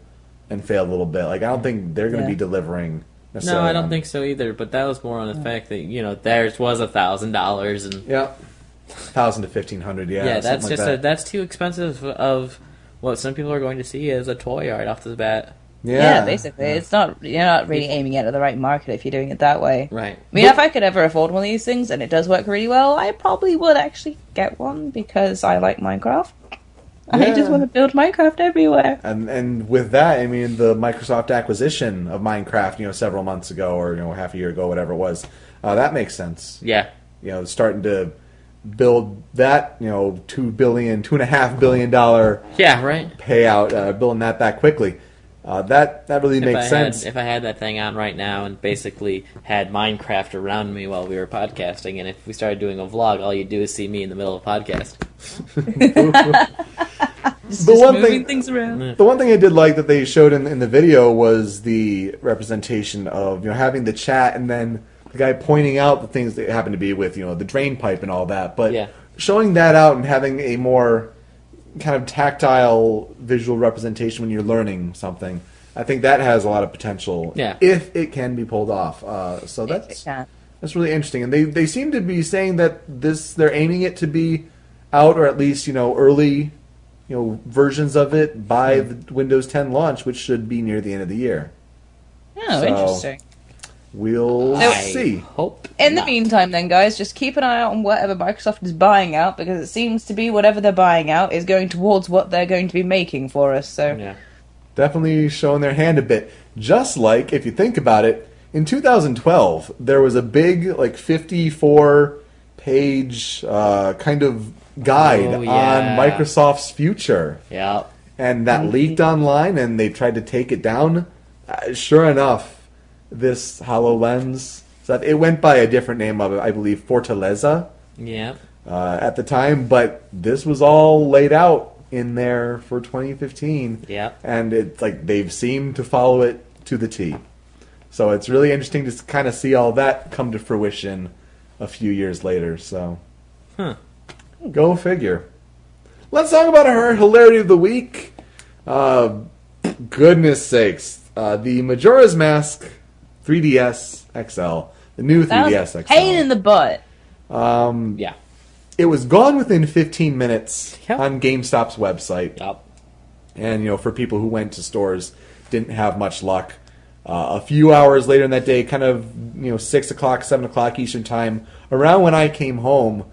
and failed a little bit. Like I don't think they're going to Yeah. be delivering. No, I don't on- think so either, but that was more on the fact that, you know, theirs was a $1,000 and Yeah, thousand to fifteen hundred. Yeah, yeah, something that's like just that. a, that's too expensive of what some people are going to see as a toy right off the bat. Yeah, basically, it's not. You're not really aiming it at the right market if you're doing it that way. Right. I mean, if I could ever afford one of these things and it does work really well, I probably would actually get one because I like Minecraft. I just want to build Minecraft everywhere. And and with that, I mean the Microsoft acquisition of Minecraft, you know, several months ago or you know half a year ago, whatever it was, uh, that makes sense. Yeah. You know, starting to build that, you know, two billion, two and a half billion dollar Yeah, right. payout, uh, building that that quickly. Uh, that that really If makes I sense. Had, if I had that thing on right now and basically had Minecraft around me while we were podcasting, and if we started doing a vlog, all you'd do is see me in the middle of a podcast. Just, The just one moving thing- things around. The one thing I did like that they showed in, in the video was the representation of you know having the chat and then the guy pointing out the things that happen to be with you know the drain pipe and all that. But Yeah. showing that out and having a more kind of tactile visual representation when you're learning something, I think that has a lot of potential. Yeah. if it can be pulled off. Uh, so that's can. that's really interesting, and they they seem to be saying that this they're aiming it to be out or at least you know early you know versions of it by the Windows 10 launch, which should be near the end of the year. Oh, So- interesting. We'll So- see. Hope. In the meantime, then, guys, just keep an eye out on whatever Microsoft is buying out because it seems to be whatever they're buying out is going towards what they're going to be making for us. So, Yeah. Definitely showing their hand a bit. Just like if you think about it, in 2012 there was a big like 54 page uh, kind of guide Oh, on. Microsoft's future. Yeah. and that Mm-hmm. leaked online and they tried to take it down uh, sure enough this hololens so it went by a different name of it i believe fortaleza Yeah. uh, at the time but this was all laid out in there for 2015 Yeah. and it's like they've seemed to follow it to the t so it's really interesting to kind of see all that come to fruition a few years later so Huh. go figure Let's talk about our hilarity of the week. Uh, goodness sakes. Uh, the Majora's Mask 3DS XL. The new that 3DS was a XL. pain in the butt. um, Yeah. it was gone within 15 minutes Yep. on GameStop's website. Yup. And, you know, for people who went to stores, didn't have much luck. Uh, a few hours later in that day, kind of, you know, 6 o'clock, 7 o'clock Eastern Time, around when I came home,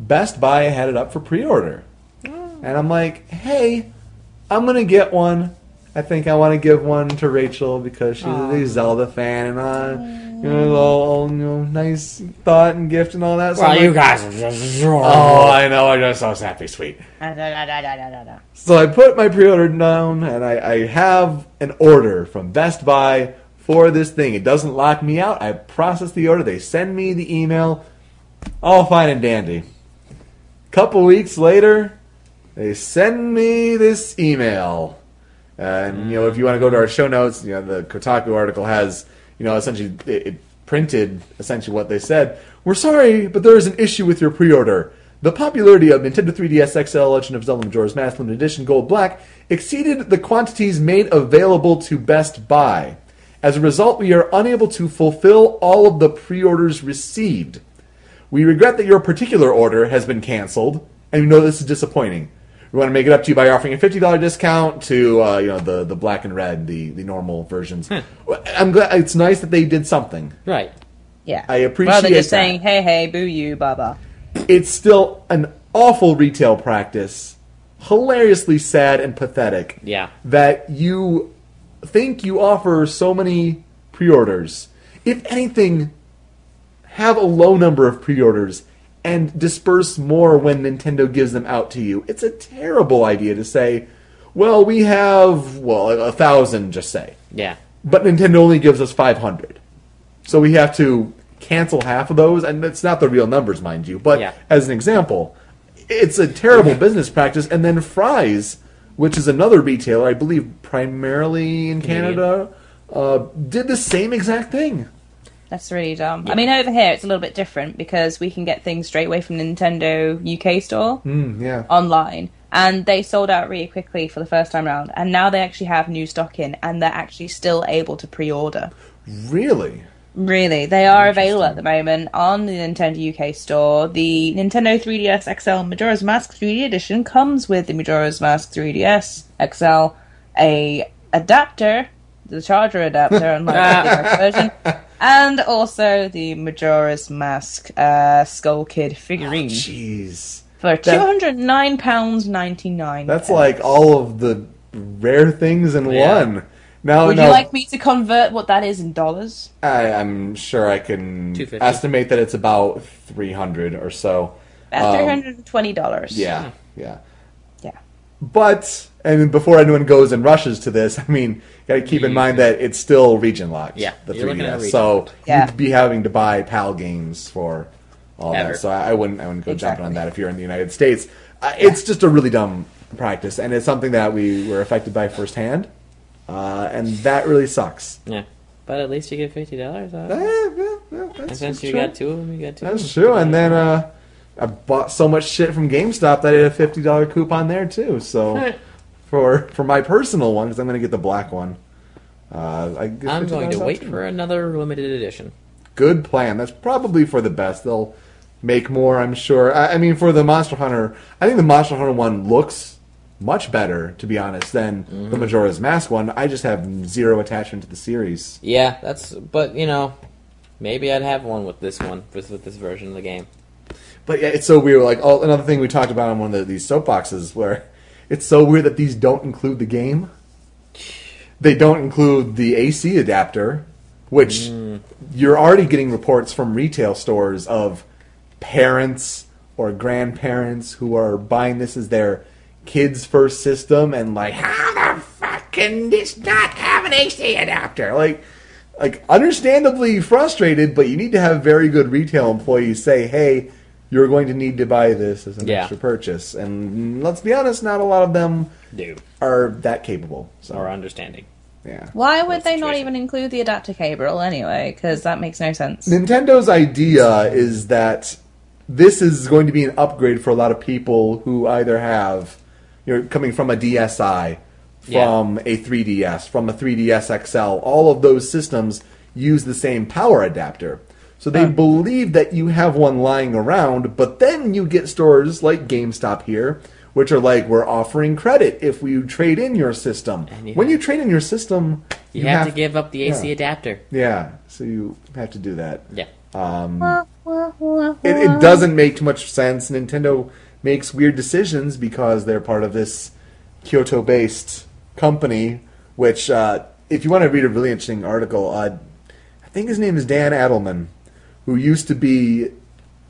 Best Buy had it up for pre order. And I'm like, hey, I'm going to get one. I think I want to give one to Rachel because she's a big Zelda fan and uh, you know, all, all, you know, nice thought and gift and all that. So I'm Well, you like, guys are just. Oh, I know. I'm just so happy, sweet. So I put my pre-order down, and I, I have an order from Best Buy for this thing. It doesn't lock me out. I process the order. They send me the email. All fine and dandy. Couple weeks later, they send me this email. And you know, if you want to go to our show notes, you know, the Kotaku article has, you know, essentially it, it printed essentially what they said. We're sorry, but there is an issue with your pre-order. The popularity of Nintendo 3DS XL Legend of Zelda Majora's Mask Limited Edition Gold Black exceeded the quantities made available to Best Buy. As a result, we are unable to fulfill all of the pre-orders received. We regret that your particular order has been canceled, and we know this is disappointing. We want to make it up to you by offering a fifty dollar discount to uh, you know the, the black and red, the, the normal versions. Well, I'm glad it's nice that they did something. Right. Yeah. I appreciate Rather than just that. saying, hey, hey, boo you, baba. It's still an awful retail practice, hilariously sad and pathetic. Yeah. that you think you offer so many pre-orders. If anything, have a low number of pre-orders and disperse more when Nintendo gives them out to you. It's a terrible idea to say, well, we have well a thousand, just say, Yeah. but Nintendo only gives us five hundred, so we have to cancel half of those, and it's not the real numbers, mind you. But Yeah. as an example, it's a terrible business practice. And then Fry's, which is another retailer, I believe primarily in Canadian. Canada, uh, did the same exact thing. That's really dumb. I mean, over here it's a little bit different because we can get things straight away from Nintendo UK store Mm, yeah. online, and they sold out really quickly for the first time round. And now they actually have new stock in, and they're actually still able to pre-order. Really? Really, they are available at the moment on the Nintendo UK store. The Nintendo 3DS XL Majora's Mask 3D edition comes with the Majora's Mask 3DS XL, a adapter, the charger adapter, unlike the version, and also the Majora's Mask uh, Skull Kid figurine Jeez. for two hundred nine pounds ninety nine. That's like all of the rare things in Yeah. one. Now, Would now you like me to convert what that is in dollars? I, I'm sure I can 250. estimate that it's about 300 or so. About Um, three hundred and twenty dollars. Yeah, yeah. Yeah. But and before anyone goes and rushes to this, I mean, got to keep in mind that it's still region locked. Yeah, the you're looking at 3DS. region So locked. Yeah. you'd be having to buy PAL games for all Ever. that. So I, I wouldn't, I wouldn't go jumping on Exactly. that if you're in the United States. Uh, It's just a really dumb practice, and it's something that we were affected by firsthand, uh, and that really sucks. Yeah. But at least you get fifty dollars Eh, off. yeah, yeah, And that's since you true. got two of them, you got two. That's true. And then uh, I bought so much shit from GameStop that I had a fifty dollar coupon there too. So for for my personal one, because I'm going to get the black one. Uh, I I'm going to wait for another limited edition. Good plan. That's probably for the best. They'll make more, I'm sure. I, I mean, for the Monster Hunter, I think the Monster Hunter one looks much better, to be honest, than Mm-hmm. the Majora's Mask one. I just have zero attachment to the series. Yeah, that's. But you know, maybe I'd have one with this one, with, with this version of the game. But yeah, it's so weird. Like all, another thing we talked about on one of the, these soapboxes, where it's so weird that these don't include the game. They don't include the AC adapter, which hmm. you're already getting reports from retail stores of parents or grandparents who are buying this as their kids' first system, and like, how the fuck can this not have an AC adapter? Like, like understandably frustrated, but you need to have very good retail employees say, "Hey, you're going to need to buy this as an Yeah. extra purchase." And let's be honest, not a lot of them Do are that capable. So or understanding. yeah. Why would they not situation. even include the adapter cable anyway? Because that makes no sense. Nintendo's idea is that this is going to be an upgrade for a lot of people who either have, you know, coming from a DSi, Yeah. from a 3DS, from a 3DS XL. All of those systems use the same power adapter. So they believe that you have one lying around, but then you get stores like GameStop here, which are like, we're offering credit if we trade in your system. And you when have- you trade in your system, You, have, to give up the AC yeah. adapter. Yeah, so you have to do that. Yeah. It, it doesn't make too much sense. Nintendo makes weird decisions because they're part of this Kyoto-based company. Which, uh, if you want to read a really interesting article, uh, I think his name is Dan Adelman, who used to be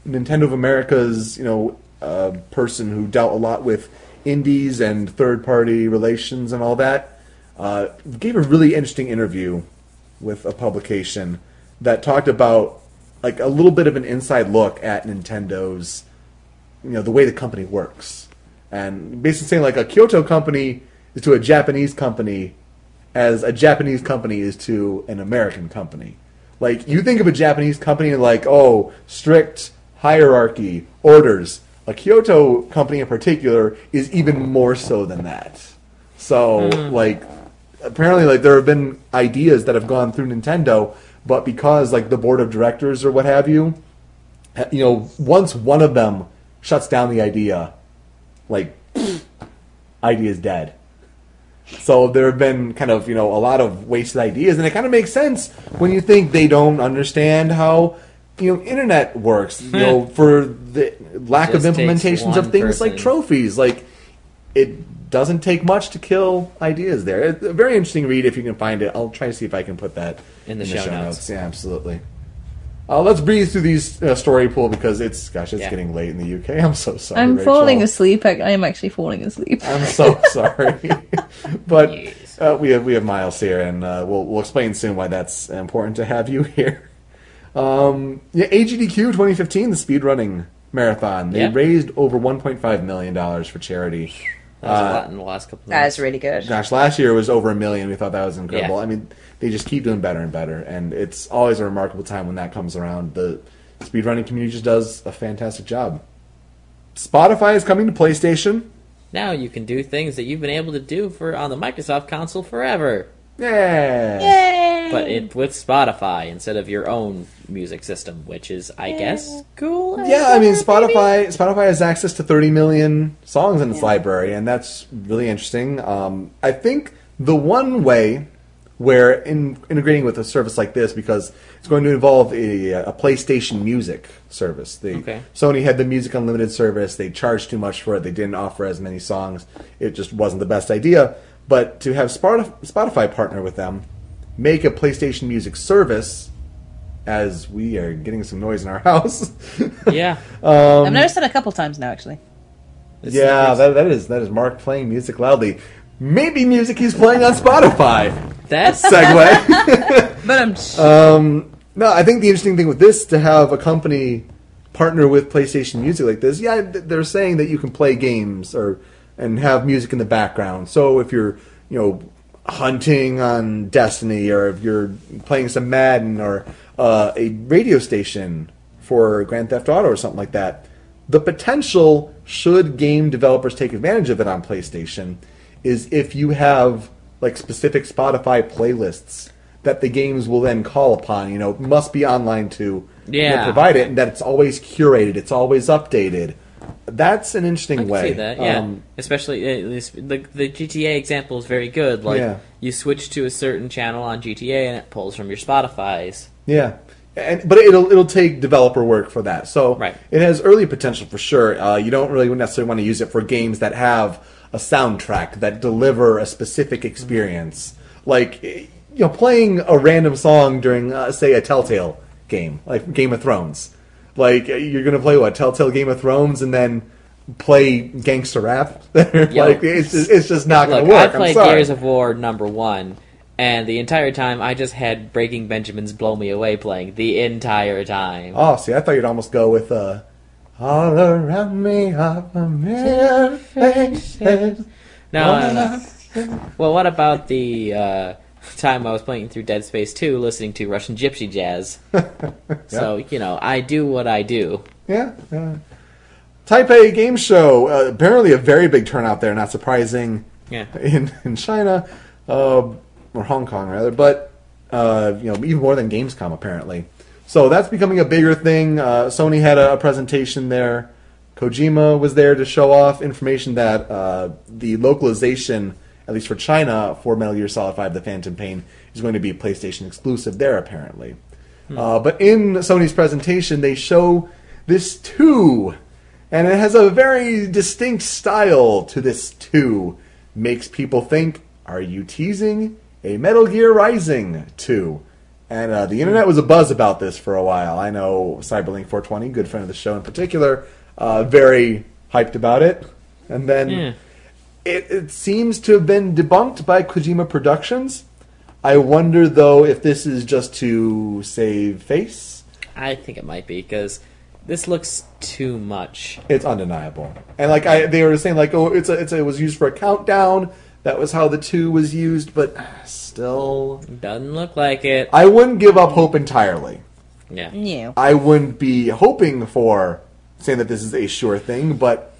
Nintendo of America's, you know, uh, person who dealt a lot with indies and third-party relations and all that. Uh, gave a really interesting interview with a publication that talked about like a little bit of an inside look at Nintendo's, you know, the way the company works, and basically saying like a Kyoto company is to a Japanese company as a Japanese company is to an American company. Like you think of a Japanese company like, oh, strict hierarchy, orders. A Kyoto company in particular is even more so than that. So hmm. like apparently like there have been ideas that have gone through Nintendo, but because like the board of directors or what have you, you know, once one of them shuts down the idea, like idea is dead. So there have been kind of you know a lot of wasted ideas, and it kind of makes sense when you think they don't understand how you know internet works. You hmm. know, for the lack of Just implementations of things like trophies, like it doesn't take much to kill ideas. There, It's a very interesting read if you can find it. I'll try to see if I can put that In the show notes. Yeah, absolutely. Uh, let's breeze through these uh, story pool because it's gosh, it's Yeah. getting late in the UK. I'm so sorry. I'm Rachel. falling asleep. I I am actually falling asleep. I'm so sorry, but Yes. uh, we have we have Miles here, and uh, we'll we'll explain soon why that's important to have you here. Um, yeah, AGDQ 2015, the speedrunning marathon. They Yeah. raised over 1.5 million dollars for charity. That was Uh, a lot in the last couple of That months. really good. Gosh, last year was over a million. We thought that was incredible. Yeah. I mean, they just keep doing better and better, and it's always a remarkable time when that comes around. The speedrunning community just does a fantastic job. Spotify is coming to PlayStation. Now you can do things that you've been able to do for on the Microsoft console forever, Yeah. Yay! but it with Spotify instead of your own music system, which is, I guess, cool. Yeah, I mean Spotify. Spotify has access to 30 million songs in its library, and that's really interesting. Um, I think the one way where in integrating with a service like this, because it's going to involve a, a PlayStation Music service. They, Okay. Sony had the Music Unlimited service. They charged too much for it. They didn't offer as many songs. It just wasn't the best idea. But to have Spotify partner with them, make a PlayStation Music service. As we are getting some noise in our house, Yeah. I've noticed it a couple times now, actually. Yeah, that, that is that is Mark playing music loudly. Maybe music he's playing on Spotify. that's Segue. But I'm. um, no, I think the interesting thing with this to have a company partner with PlayStation Music like this. Yeah, they're saying that you can play games or and have music in the background. So if you're you know hunting on Destiny or if you're playing some Madden or uh, a radio station for Grand Theft Auto or something like that, the potential should game developers take advantage of it on PlayStation is if you have like specific Spotify playlists that the games will then call upon. You know, must be online to Yeah. provide it, and that it's always curated, it's always updated. that's an interesting I can way. see that, yeah. Um, Especially uh, the GTA example is very good. Like Yeah. you switch to a certain channel on GTA and it pulls from your Spotify's. Yeah, and but it'll it'll take developer work for that. So Right. it has early potential for sure. Uh, you don't really necessarily want to use it for games that have a soundtrack that deliver a specific experience, like you know, playing a random song during, uh, say, a Telltale game, like Game of Thrones. Like you're gonna play what Telltale Game of Thrones and then play gangster rap. like it's just, it's just not gonna work. I played I'm sorry. Gears of War number one, and the entire time I just had Breaking Benjamin's "Blow Me Away" playing the entire time. Oh, see, I thought you'd almost go with uh, all around me are familiar faces. No, no, no. Well, what about the uh, time I was playing through Dead Space 2 listening to Russian Gypsy Jazz? So, you know, I do what I do. Yeah. yeah. Taipei Game Show. Uh, apparently, a very big turnout there. Not surprising Yeah. in in China uh, or Hong Kong rather, but uh, you know even more than Gamescom apparently. So that's becoming a bigger thing. Uh, Sony had a, a presentation there. Kojima was there to show off information that uh, the localization, at least for China, for Metal Gear Solid 5: The Phantom Pain is going to be PlayStation exclusive there apparently. Uh, but in Sony's presentation, they show this two, and it has a very distinct style to this two. Makes people think, are you teasing a Metal Gear Rising 2? And uh, the internet was a buzz about this for a while. I know Cyberlink420, good friend of the show in particular, uh, very hyped about it. And then Yeah. it, it seems to have been debunked by Kojima Productions. I wonder though if this is just to save face. I think it might be, because this looks too much. It's undeniable, and like I, they were saying, like oh, it's a, it's a, it was used for a countdown. That was how the two was used, but still, Doesn't look like it. I wouldn't give up hope entirely. Yeah. New. I wouldn't be hoping for saying that this is a sure thing, but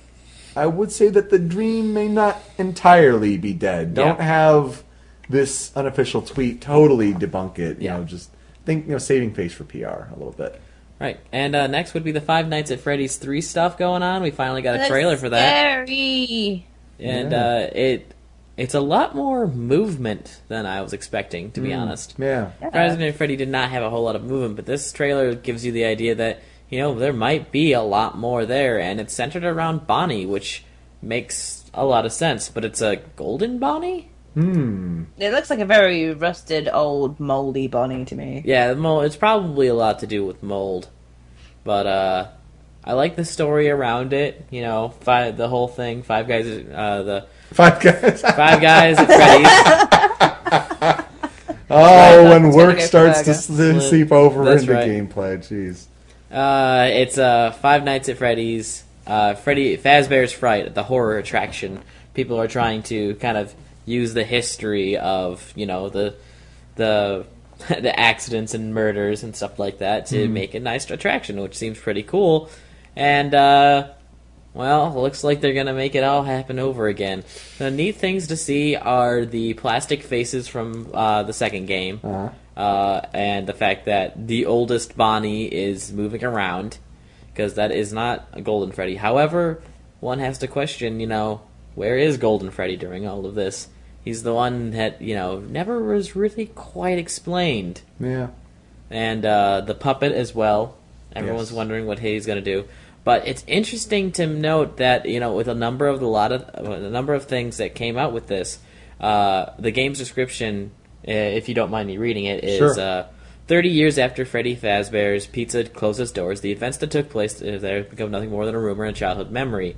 I would say that the dream may not entirely be dead. Don't Yeah. have this unofficial tweet totally debunk it. You Yeah. know, just think you know saving face for PR a little bit. Right. And uh, next would be the Five Nights at Freddy's 3 stuff going on. We finally got a trailer for that. Scary. And Yeah. uh, it it's a lot more movement than I was expecting, to be honest. Yeah. Five Nights at Freddy did not have a whole lot of movement, but this trailer gives you the idea that you know there might be a lot more there, and it's centered around Bonnie, which makes a lot of sense. But it's a golden Bonnie. Hmm. It looks like a very rusted, old, moldy Bonnie to me. Yeah, the mold. It's probably a lot to do with mold, but uh, I like the story around it. You know, five the whole thing. Five guys. Uh, the Five guys. five guys at Freddy's. oh, when work starts to seep over That's into right. gameplay. Jeez. Uh, it's uh, Five Nights at Freddy's. Uh, Freddy Fazbear's Fright, the horror attraction. People are trying to kind of use the history of you know the the the accidents and murders and stuff like that to make a nice attraction, which seems pretty cool. And uh, well, looks like they're gonna make it all happen over again. The neat things to see are the plastic faces from uh, the second game Uh-huh. uh, and the fact that the oldest Bonnie is moving around because that is not a Golden Freddy. However, one has to question, you know, where is Golden Freddy during all of this? He's the one that you know never was really quite explained, Yeah. and uh, the puppet as well. Everyone's Yes. wondering what he's going to do. But it's interesting to note that you know, with a number of the lot of a number of things that came out with this, uh, the game's description, uh, if you don't mind me reading it, is Sure. uh, 30 years after Freddy Fazbear's Pizza closed its doors, the events that took place uh, there become nothing more than a rumor and a childhood memory.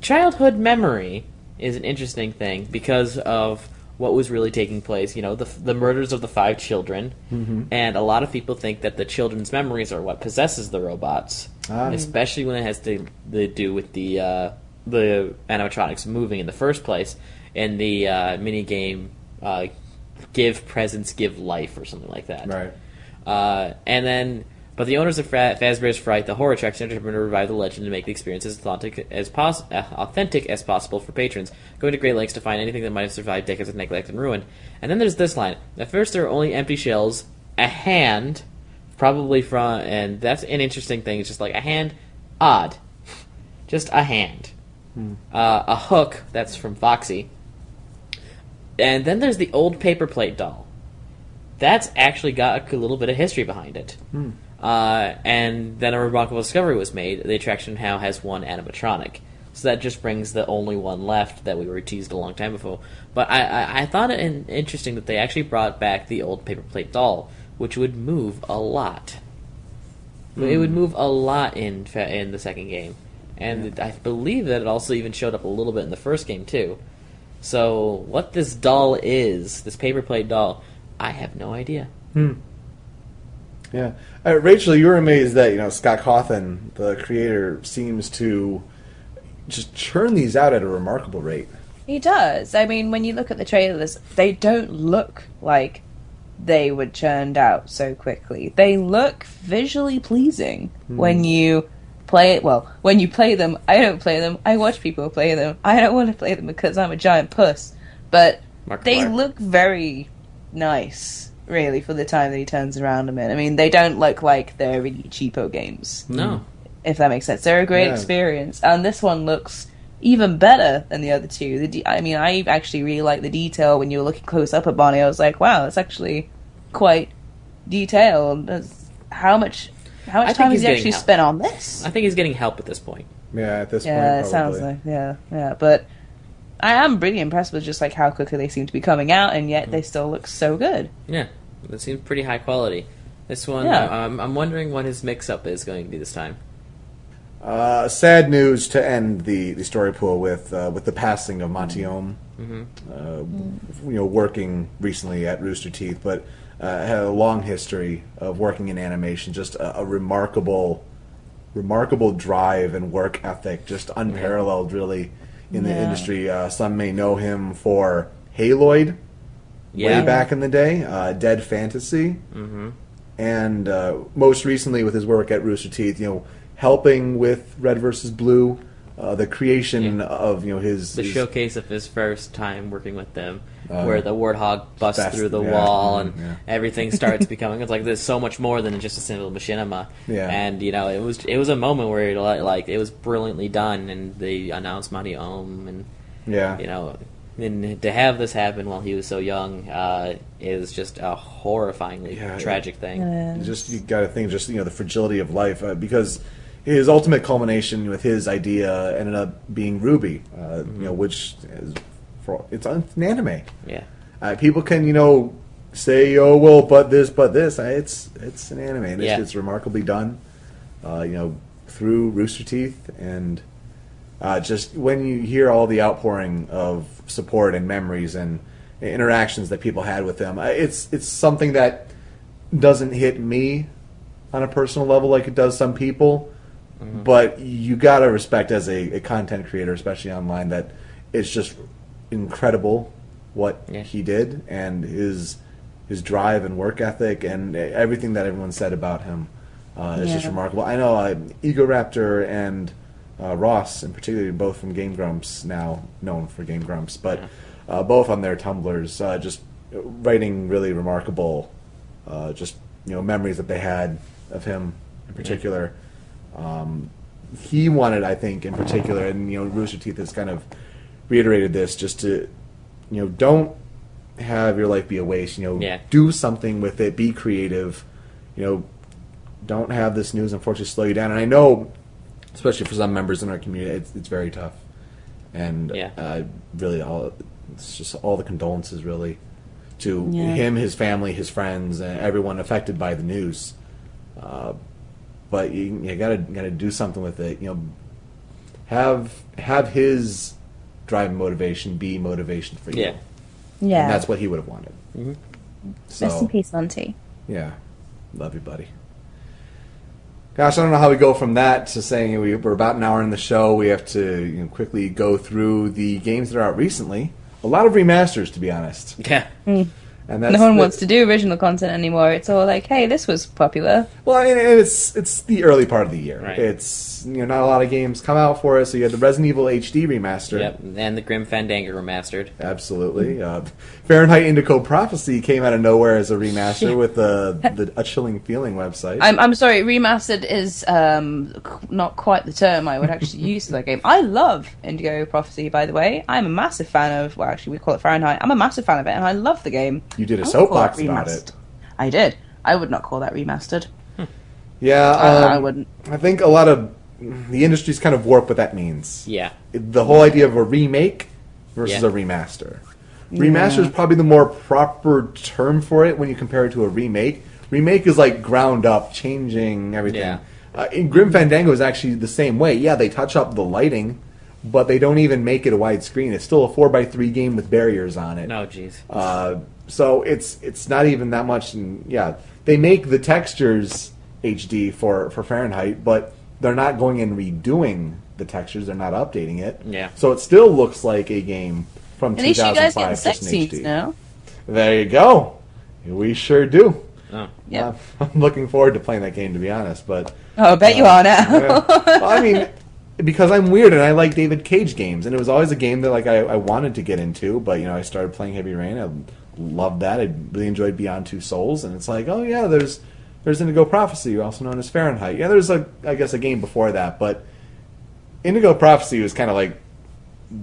Childhood memory is an interesting thing because of what was really taking place. You know, the the murders of the five children, and a lot of people think that the children's memories are what possesses the robots, Ah. especially when it has to, to do with the uh, the animatronics moving in the first place and the uh, mini game. Uh, give presents, give life, or something like that. Right. Uh, and then, but the owners of Fra- Fazbear's Fright, the horror attraction, are determined to revive the legend and make the experience as authentic as, pos- uh, authentic as possible for patrons, going to great lengths to find anything that might have survived decades of neglect and ruin. And then there's this line: at first there are only empty shells, a hand, probably from, and that's an interesting thing. It's just like a hand, odd. just a hand, uh, a hook that's from Foxy, and then there's the old paper plate doll. That's actually got a little bit of history behind it. Uh, and then a remarkable discovery was made. The attraction now has one animatronic. So that just brings the only one left that we were teased a long time before. But I, I, I thought it interesting that they actually brought back the old paper plate doll, which would move a lot. It would move a lot in in the second game, and I believe that it also even showed up a little bit in the first game too. So what this doll is, this paper plate doll, I have no idea. Hmm. Yeah, uh, Rachel, you were amazed that you know Scott Cawthon, the creator, seems to just churn these out at a remarkable rate. He does. I mean, when you look at the trailers, they don't look like they were churned out so quickly. They look visually pleasing when you play it. Well, when you play them, I don't play them. I watch people play them. I don't want to play them because I'm a giant puss. But Mark they look very nice, really, for the time that he turns around them in. I mean, they don't look like they're really cheapo games No, if that makes sense. They're a great Yeah. experience, and this one looks even better than the other two. The de- I mean, I actually really like the detail when you were looking close up at Bonnie. I was like, wow, it's actually quite detailed. That's- How much? How much think time he's has he actually help. spent on this? I think he's getting help at this point. Yeah, at this Yeah, point, it sounds like yeah, yeah. But I am really impressed with just like how quickly they seem to be coming out, and yet they still look so good. Yeah, it seems pretty high quality. This one, Yeah. uh, I'm, I'm wondering what his mix-up is going to be this time. Uh, sad news to end the, the story pool with uh, with the passing of Monty Oum. Uh, you know, working recently at Rooster Teeth, but uh, had a long history of working in animation. Just a, a remarkable, remarkable drive and work ethic, just unparalleled, really, in the Yeah. industry. Uh, some may know him for Haloid, Yeah, way back in the day, uh, Dead Fantasy, mm-hmm. and uh, most recently with his work at Rooster Teeth, you know, helping with Red versus Blue, uh, the creation Yeah. of you know his, the his- showcase of his first time working with them, Uh, where the warthog busts best- through the yeah, wall mm, and yeah. everything starts becoming. It's like there's so much more than just a simple machinima. Yeah. and you know it was it was a moment where it, li- like it was brilliantly done, and they announced Monty Oum, and yeah, you know. And to have this happen while he was so young uh, is just a horrifyingly Yeah, tragic thing. You just you got to think just you know the fragility of life uh, because his ultimate culmination with his idea ended up being RWBY, uh, Mm-hmm. you know, which is for it's an anime. Yeah, Uh, people can, you know, say, "Oh, well, but this, but this." Uh, It's it's an anime, and Yeah. it's, it's remarkably done. Uh, you know, through Rooster Teeth, and uh, just when you hear all the outpouring of support and memories and interactions that people had with them, uh, it's it's something that doesn't hit me on a personal level like it does some people. But you gotta respect as a, a content creator, especially online, that it's just incredible what Yeah. he did and his his drive and work ethic and everything that everyone said about him uh, is just remarkable. I know uh, Egoraptor and uh, Ross, in particular, both from Game Grumps, now known for Game Grumps, but uh, both on their Tumblrs, uh, just writing really remarkable, uh, just you know, memories that they had of him in particular. Um, he wanted, I think, in particular, and you know, Rooster Teeth has kind of reiterated this, just to, you know, don't have your life be a waste. You know, Yeah. do something with it. Be creative. You know, don't have this news unfortunately slow you down. And I know, especially for some members in our community, it's, it's very tough. And Yeah. uh, really, all it's just all the condolences really to Yeah. him, his family, his friends, and everyone affected by the news. Uh, but you, you gotta gotta do something with it. You know, have have his drive and motivation be motivation for you. Yeah. Yeah. and that's what he would have wanted. So, Rest in peace, Monty. yeah, love you, buddy. Gosh, I don't know how we go from that to saying we, we're about an hour in the show. We have to you know, quickly go through the games that are out recently. A lot of remasters, to be honest. Yeah. Uh, And that's no one the- wants to do original content anymore. It's all like, hey, this was popular. Well, and and it's it's the early part of the year. Right. It's you know not a lot of games come out for it. So you had the Resident Evil HD remaster. Yep, and the Grim Fandango remastered. Absolutely. Uh, Fahrenheit Indigo Prophecy came out of nowhere as a remaster with the, the A Chilling Feeling website. I'm, I'm sorry, remastered is um, not quite the term I would actually use for that game. I love Indigo Prophecy, by the way. I'm a massive fan of, well, actually, we call it Fahrenheit. I'm a massive fan of it, and I love the game. you did a soapbox that about it. I did. I would not call that remastered. Yeah, I- um, I wouldn't. I think a lot of the industry's kind of warped what that means. Yeah. The whole idea of a remake versus Yeah. a remaster. Remaster is probably the more proper term for it when you compare it to a remake. Remake is like ground up, changing everything. Yeah. Uh, in Grim Fandango is actually the same way. Yeah, they touch up the lighting, but they don't even make it a widescreen. It's still a four x three game with barriers on it. No, jeez. Uh, so it's it's not even that much. And yeah, they make the textures HD for for Fahrenheit, but they're not going and redoing the textures. They're not updating it. Yeah. So it still looks like a game from At least you guys 2005 get sex just in scenes HD. now. There you go. We sure do. Oh. Yeah. Uh, I'm looking forward to playing that game, to be honest. But Oh, I bet you are now. yeah. Well, I mean, because I'm weird and I like David Cage games, and it was always a game that like I, I wanted to get into, but you know I started playing Heavy Rain. I loved that. I really enjoyed Beyond Two Souls, and it's like, oh yeah, there's there's Indigo Prophecy, also known as Fahrenheit. Yeah, there's a I guess a game before that, but Indigo Prophecy was kind of like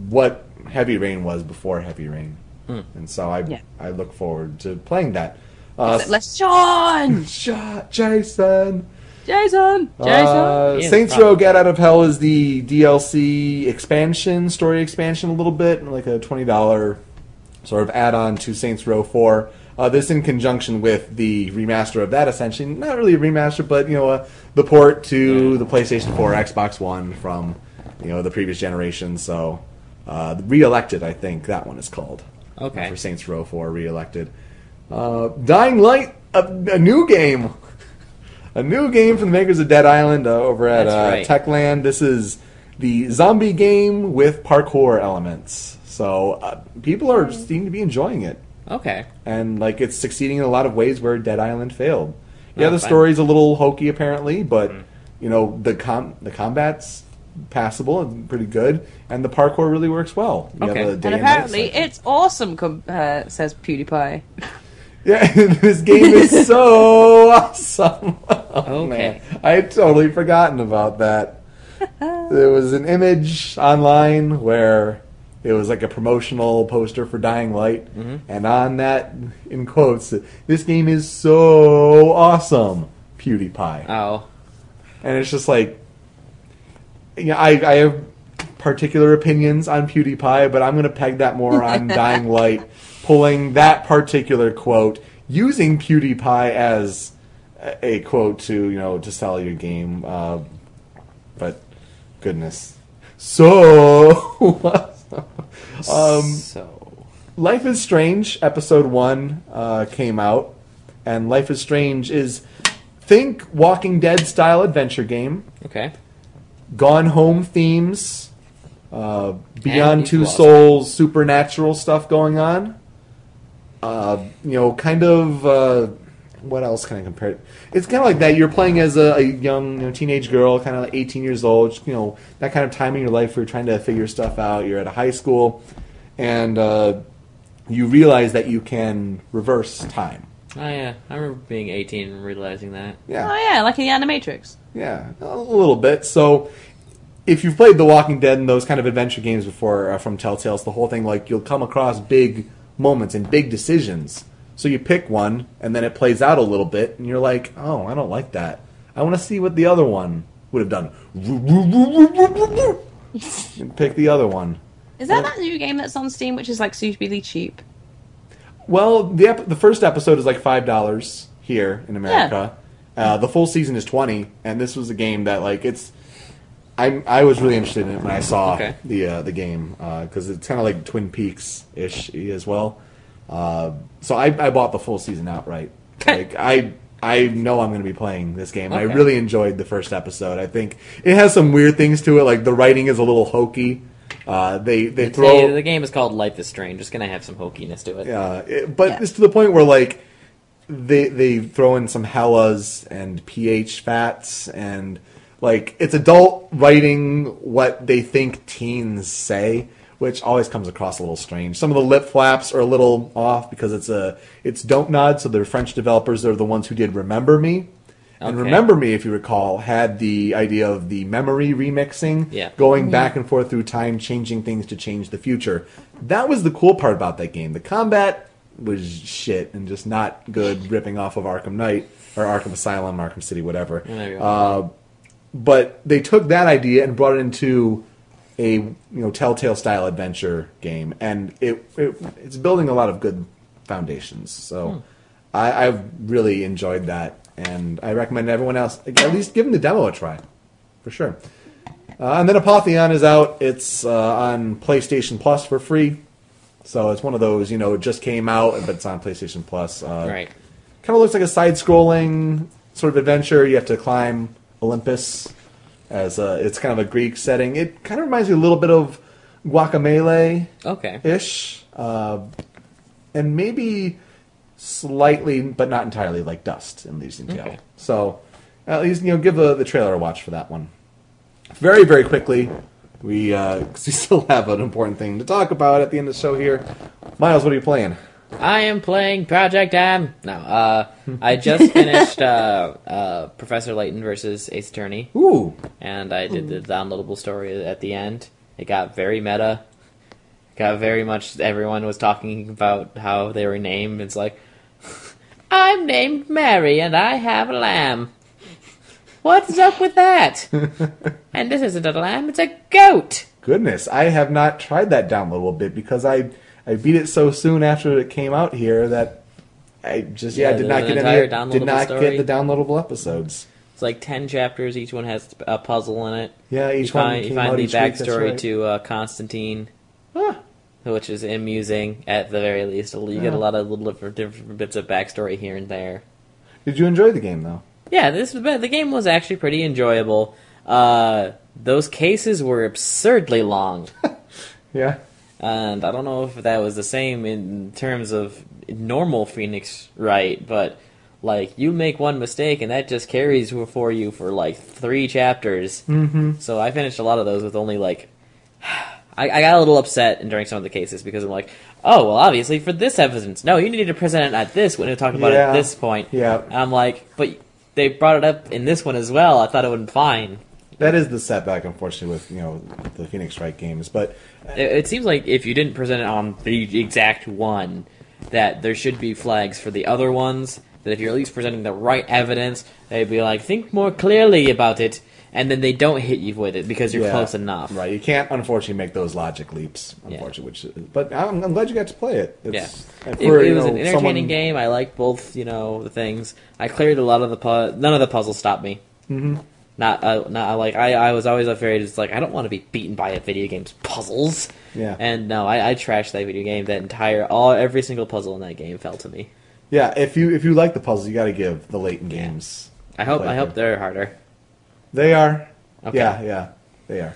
what Heavy Rain was before Heavy Rain, and so I Yeah. I look forward to playing that. Uh, Let's Sean! shot Jason. Jason! Jason! Uh, Saints Row Get Out of Hell is the DLC expansion, story expansion, a little bit, like a twenty dollar sort of add on to Saints Row Four. Uh, this in conjunction with the remaster of that, essentially not really a remaster, but you know uh, the port to the PlayStation Four, Xbox One from you know the previous generation. So uh, re-elected, I think that one is called. Okay. For Saints Row Four, re-elected. Uh, Dying Light, a, a new game. A new game from the makers of Dead Island uh, over at That's uh, right. Techland. This is the zombie game with parkour elements. So uh, people are seem to be enjoying it, Okay. and like it's succeeding in a lot of ways where Dead Island failed. Yeah, Oh, the fine. story's a little hokey apparently, but you know the com- the combat's passable and pretty good, and the parkour really works well. You have Okay. a And day and apparently, section. it's awesome, com- uh, says PewDiePie. Yeah, this game is so awesome. Oh, Okay. man. I had totally forgotten about that. there was an image online where it was like a promotional poster for Dying Light, and on that, in quotes, this game is so awesome, PewDiePie. Oh. And it's just like, yeah, I, I have particular opinions on PewDiePie, but I'm going to peg that more on Dying Light, pulling that particular quote, using PewDiePie as a, a quote to you know to sell your game. Uh, but goodness, so. um, so. Life is Strange episode one uh, came out, and Life is Strange is think Walking Dead style adventure game, Okay. Gone Home themes, uh, Beyond Two. Souls supernatural stuff going on. Uh, you know, kind of. What else can I compare it? It's kind of like that. You're playing as a, a young, you know, teenage girl, kind of like 18 years old. You know, that kind of time in your life where you're trying to figure stuff out. You're at a high school, and uh, you realize that you can reverse time. Oh yeah, I remember being 18 and realizing that. Yeah. Oh, yeah, like in the Animatrix. Yeah, a little bit. So, if you've played The Walking Dead and those kind of adventure games before uh, from Telltale, it's the whole thing like you'll come across big moments and big decisions. So you pick one, and then it plays out a little bit, and you're like, "Oh, I don't like that. I want to see what the other one would have done." and pick the other one. Is that that new game that's on Steam, which is like stupidly cheap? Well, the ep- the first episode is like five dollars here in America. Uh, the full season is twenty, and this was a game that like it's. I I was really interested in it when I saw Okay. the uh, the game because it's kind of like Twin Peaks ish as well. Uh, so I I bought the full season outright. like I I know I'm going to be playing this game. I really enjoyed the first episode. I think it has some weird things to it, like the writing is a little hokey. Uh, they they Hey, throw the game is called Life is Strange. It's gonna have some hokiness to it. uh, it- but Yeah. it's to the point where like they they throw in some hellas and pH fats and like it's adult writing what they think teens say, which always comes across a little strange. Some of the lip flaps are a little off because it's a it's Don't Nod, so they're French developers. They're the ones who did Remember Me. And Okay. Remember Me, if you recall, had the idea of the memory remixing, Yeah. going back and forth through time, changing things to change the future. That was the cool part about that game. The combat was shit and just not good, ripping off of Arkham Knight or Arkham Asylum, Arkham City, whatever. There. Uh, but they took that idea and brought it into a you know Telltale style adventure game, and it, it it's building a lot of good foundations. So I, I've really enjoyed that, and I recommend everyone else at least give the demo a try, for sure. Uh, and then Apotheon is out. It's uh, on PlayStation Plus for free. So it's one of those, you know, it just came out, but it's on PlayStation Plus. Uh, Right. kind of looks like a side-scrolling sort of adventure. You have to climb Olympus, as uh, it's kind of a Greek setting. It kind of reminds me a little bit of Guacamelee Okay. ish, uh, and maybe slightly, but not entirely, like Dust in Tale. Okay. So at least you know, give the, the trailer a watch for that one. Very very quickly, we uh, 'cause we still have an important thing to talk about at the end of the show here. Miles, what are you playing? I am playing Project M. No, uh, I just finished uh, uh, Professor Layton versus Ace Attorney, Ooh, and I did the downloadable story at the end. It got very meta. Got very much. Everyone was talking about how they were named. It's like, I'm named Mary, and I have a lamb. What's up with that? and this isn't a lamb; it's a goat. goodness, I have not tried that downloadable bit because I I beat it so soon after it came out here that I just yeah, Yeah, did not the get any did not story. get the downloadable episodes. It's like ten chapters. Each one has a puzzle in it. Yeah, each you one find, you find the each week, backstory right. to uh, Constantine, Ah, which is amusing at the very least. You get a lot of little different, different bits of backstory here and there. did you enjoy the game though? Yeah, this the game was actually pretty enjoyable. Uh, those cases were absurdly long, Yeah. And I don't know if that was the same in terms of normal Phoenix Wright, but like you make one mistake and that just carries for you for like three chapters. Mm-hmm. So I finished a lot of those with only like. I, I got a little upset during some of the cases because I'm like, oh well, obviously for this evidence, no, you need to present it at this when you're talking about it at this point. Yeah. And I'm like, but they brought it up in this one as well. I thought it would be fine. That is the setback, unfortunately, with you know the Phoenix Wright games. But It, it seems like if you didn't present it on the exact one, that there should be flags for the other ones. That if you're at least presenting the right evidence, they'd be like, think more clearly about it, and then they don't hit you with it because you're yeah, close enough. right? You can't unfortunately, make those logic leaps. Yeah. Unfortunately, which but I'm, I'm glad you got to play it. Yeah, It's, it, for, it you was know, an entertaining someone- game. I liked both, you know, the things. I cleared a lot of the pu- none of the puzzles stopped me. Mm-hmm. Not, uh, not like I, I was always afraid. It's like I don't want to be beaten by a video game's puzzles. Yeah. And no, I, I trashed that video game. That entire, all every single puzzle in that game fell to me. Yeah, if you if you like the puzzles, you got to give the Layton games. I hope, I hope they're harder. They are. Okay. Yeah, yeah, they are.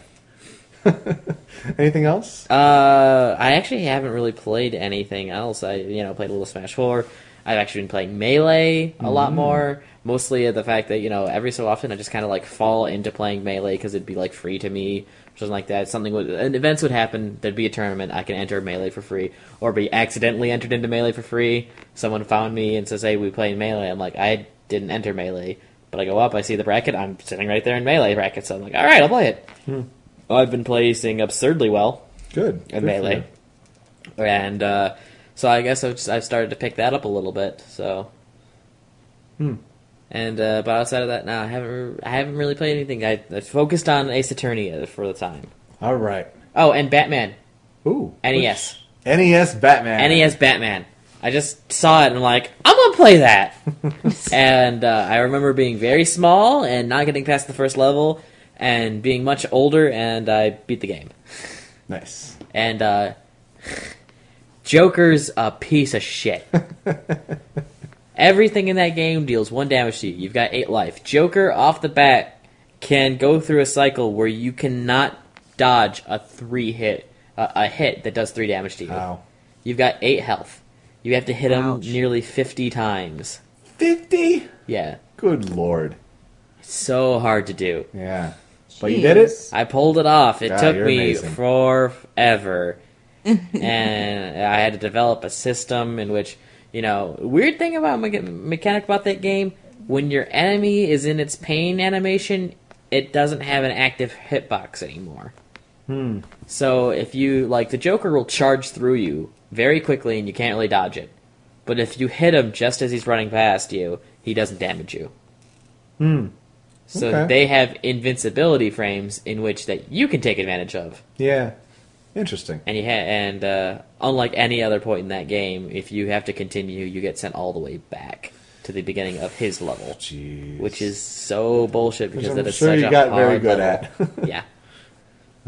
Anything else? Uh, I actually haven't really played anything else. I, you know, played a little Smash Four. I've actually been playing Melee a lot more. Mostly the fact that you know every so often I just kind of like fall into playing Melee because it'd be like free to me, or something like that. Something would, and events would happen. There'd be a tournament. I can enter Melee for free, or be accidentally entered into Melee for free. Someone found me and says, "Hey, we play Melee." I'm like, I didn't enter Melee, but I go up. I see the bracket. I'm sitting right there in Melee bracket. So I'm like, all right, I'll play it. I've been placing absurdly well Good. in Good melee, and uh, so I guess I've, just, I've started to pick that up a little bit. So, Hmm. and uh, but outside of that, no, I haven't I haven't really played anything. I, I focused on Ace Attorney for the time. All right. Oh, and Batman Ooh. NES, which- NES Batman. NES Batman. I just saw it and I'm like, I'm gonna play that. and uh, I remember being very small and not getting past the first level, and being much older, and I beat the game. Nice. And uh, Joker's a piece of shit. Everything in that game deals one damage to you. You've got eight life. Joker off the bat can go through a cycle where you cannot dodge a three hit uh, a hit that does three damage to you. Wow. You've got eight health. You have to hit him nearly fifty times. 50? Yeah, Good lord. so hard to do. Yeah. But you did it? I pulled it off. It God, took me amazing. forever. and I had to develop a system in which, you know, weird thing about mecha- mechanic about that game, when your enemy is in its pain animation, it doesn't have an active hitbox anymore. Hmm. So if you like the Joker will charge through you very quickly and you can't really dodge it. But if you hit him just as he's running past you, he doesn't damage you. Hmm. So Okay. they have invincibility frames in which that you can take advantage of. Yeah. Interesting. And you ha- and uh, unlike any other point in that game, if you have to continue, you get sent all the way back to the beginning of his level, Jeez. which is so bullshit Which because I'm that is sure such you a got hard very good level. at. yeah,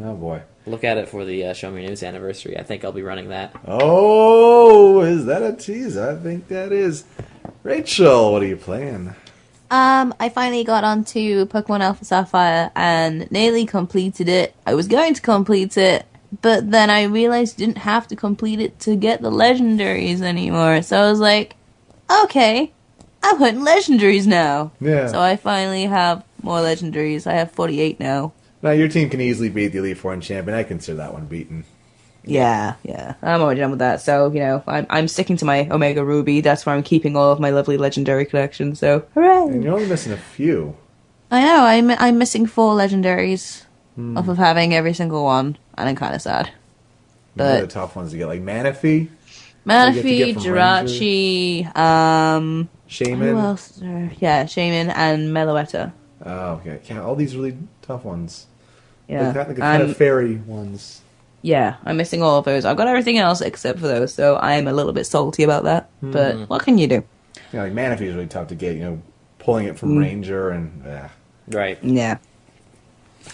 Oh boy. look at it for the uh, Show Me News anniversary. I think I'll be running that. Oh, is that a tease? I think that is. Rachel, what are you playing? Um, I finally got onto Pokemon Alpha Sapphire and nearly completed it. I was going to complete it, but then I realized I didn't have to complete it to get the legendaries anymore. So I was like, okay, I'm hunting legendaries now. Yeah. So I finally have more legendaries. I have 48 now. Now your team can easily beat the Elite Four and champion. I consider that one beaten. Yeah, yeah. I'm already done with that. So, you know, I'm, I'm sticking to my Omega Ruby. That's where I'm keeping all of my lovely legendary collection. So, hooray! And you're only missing a few. I know, I'm, I'm missing four legendaries Hmm. off of having every single one, and I'm kind of sad. But the tough ones to get, like Manaphy, Manaphy, get from Jirachi, um, who Shaymin. else? Yeah, Shaymin and Meloetta. Oh, okay. Yeah, all these really tough ones. Yeah. Like, like the kind I'm- of fairy ones. yeah, I'm missing all of those. I've got everything else except for those, so I am a little bit salty about that. Hmm. But what can you do? Yeah, like Manaphy is really tough to get. You know, pulling it from hmm. Ranger and yeah. Right. Yeah.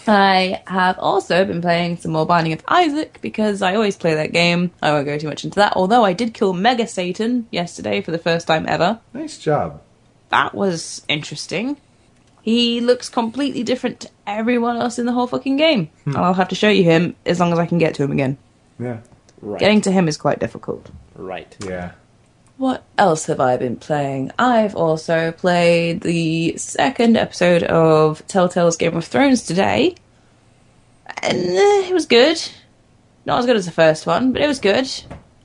I have also been playing some more Binding of Isaac because I always play that game. I won't go too much into that, although I did kill Mega Satan yesterday for the first time ever. Nice job. That was interesting. He looks completely different to everyone else in the whole fucking game. And I'll have to show you him as long as I can get to him again. Yeah. Right. Getting to him is quite difficult. right. Yeah. What else have I been playing? I've also played the second episode of Telltale's Game of Thrones today. And eh, it was good. Not as good as the first one, but it was good.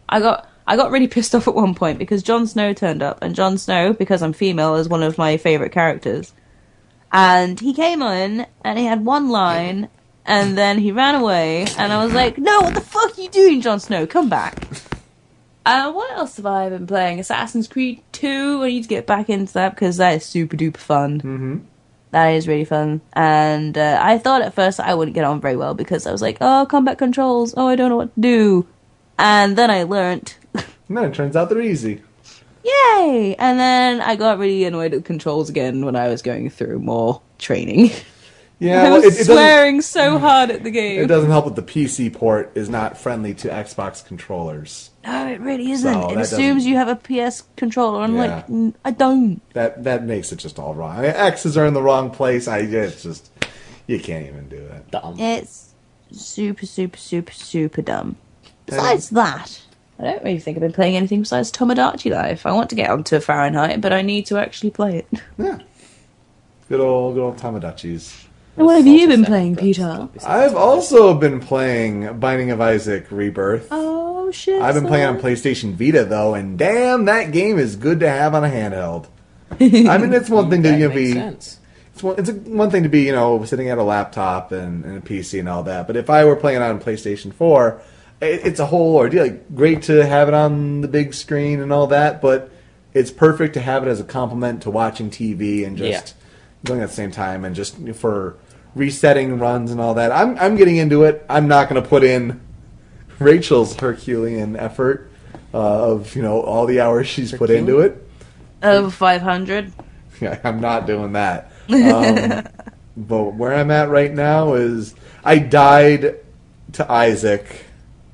I got I got really pissed off at one point because Jon Snow turned up and Jon Snow, because I'm female, is one of my favourite characters. And he came in and he had one line and then he ran away and I was like, No, what the fuck are you doing, Jon Snow? Come back. Uh, what else have I been playing? Assassin's Creed 2. I need to get back into that because that is super duper fun. Mm-hmm. That is really fun. And uh, I thought at first I wouldn't get on very well because I was like, oh, combat controls. Oh, I don't know what to do. And then I learnt. No, it turns out they're easy. Yay! And then I got really annoyed at controls again when I was going through more training. Yeah, I well, was it, it doesn't. swearing so hard at the game. It doesn't help that the PC port is not friendly to Xbox controllers. No, it really isn't. So it assumes doesn't- you have a PS controller. I'm Yeah. like, "Mm, I don't. That that makes it just all wrong. I mean, X's are in the wrong place. I it's just you can't even do it. Dumb. it's super, super, super, super dumb. Besides that, I don't really think I've been playing anything besides Tomodachi Life. I want to get onto Fahrenheit, but I need to actually play it. Yeah. Good old good old Tamagotchis. And what have you been playing, second Peter? I've also been playing Binding of Isaac Rebirth. Oh shit! I've been playing on PlayStation Vita though, and damn, that game is good to have on a handheld. I mean, it's one thing to you know, be sense. it's one, it's a, one thing to be you know sitting at a laptop and, and a PC and all that, but if I were playing it on PlayStation Four, it, it's a whole ordeal. Like, great to have it on the big screen and all that, but it's perfect to have it as a complement to watching TV and just going at the same time and just for resetting runs and all that. I'm I'm getting into it. I'm not going to put in Rachel's Herculean effort uh, of you know all the hours she's put into it. over five hundred. Yeah, I'm not doing that. Um, but where I'm at right now is I died to Isaac,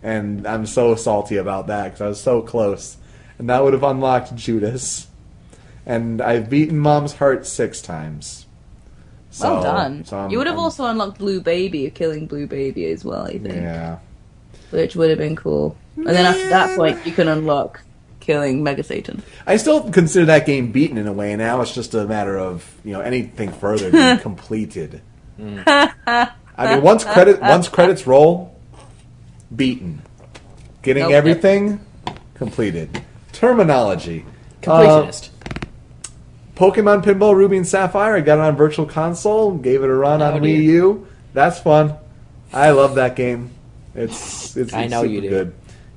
and I'm so salty about that because I was so close, and that would have unlocked Judas. And I've beaten Mom's heart six times, So, well done. so you would have I'm- also unlocked Blue Baby, killing Blue Baby as well, I think. Yeah. Which would have been cool. And then after that point, you can unlock killing Mega Satan. I still consider that game beaten in a way. Now it's just a matter of you know anything further being completed. I mean, once credit once credits roll, beaten. Getting Nope. everything completed. Terminology. Uh, Completionist. Pokemon Pinball Ruby and Sapphire. I got it on Virtual Console. Gave it a run Oh, on dear. Wii U. That's fun. I love that game. It's it's, I know super you do. good.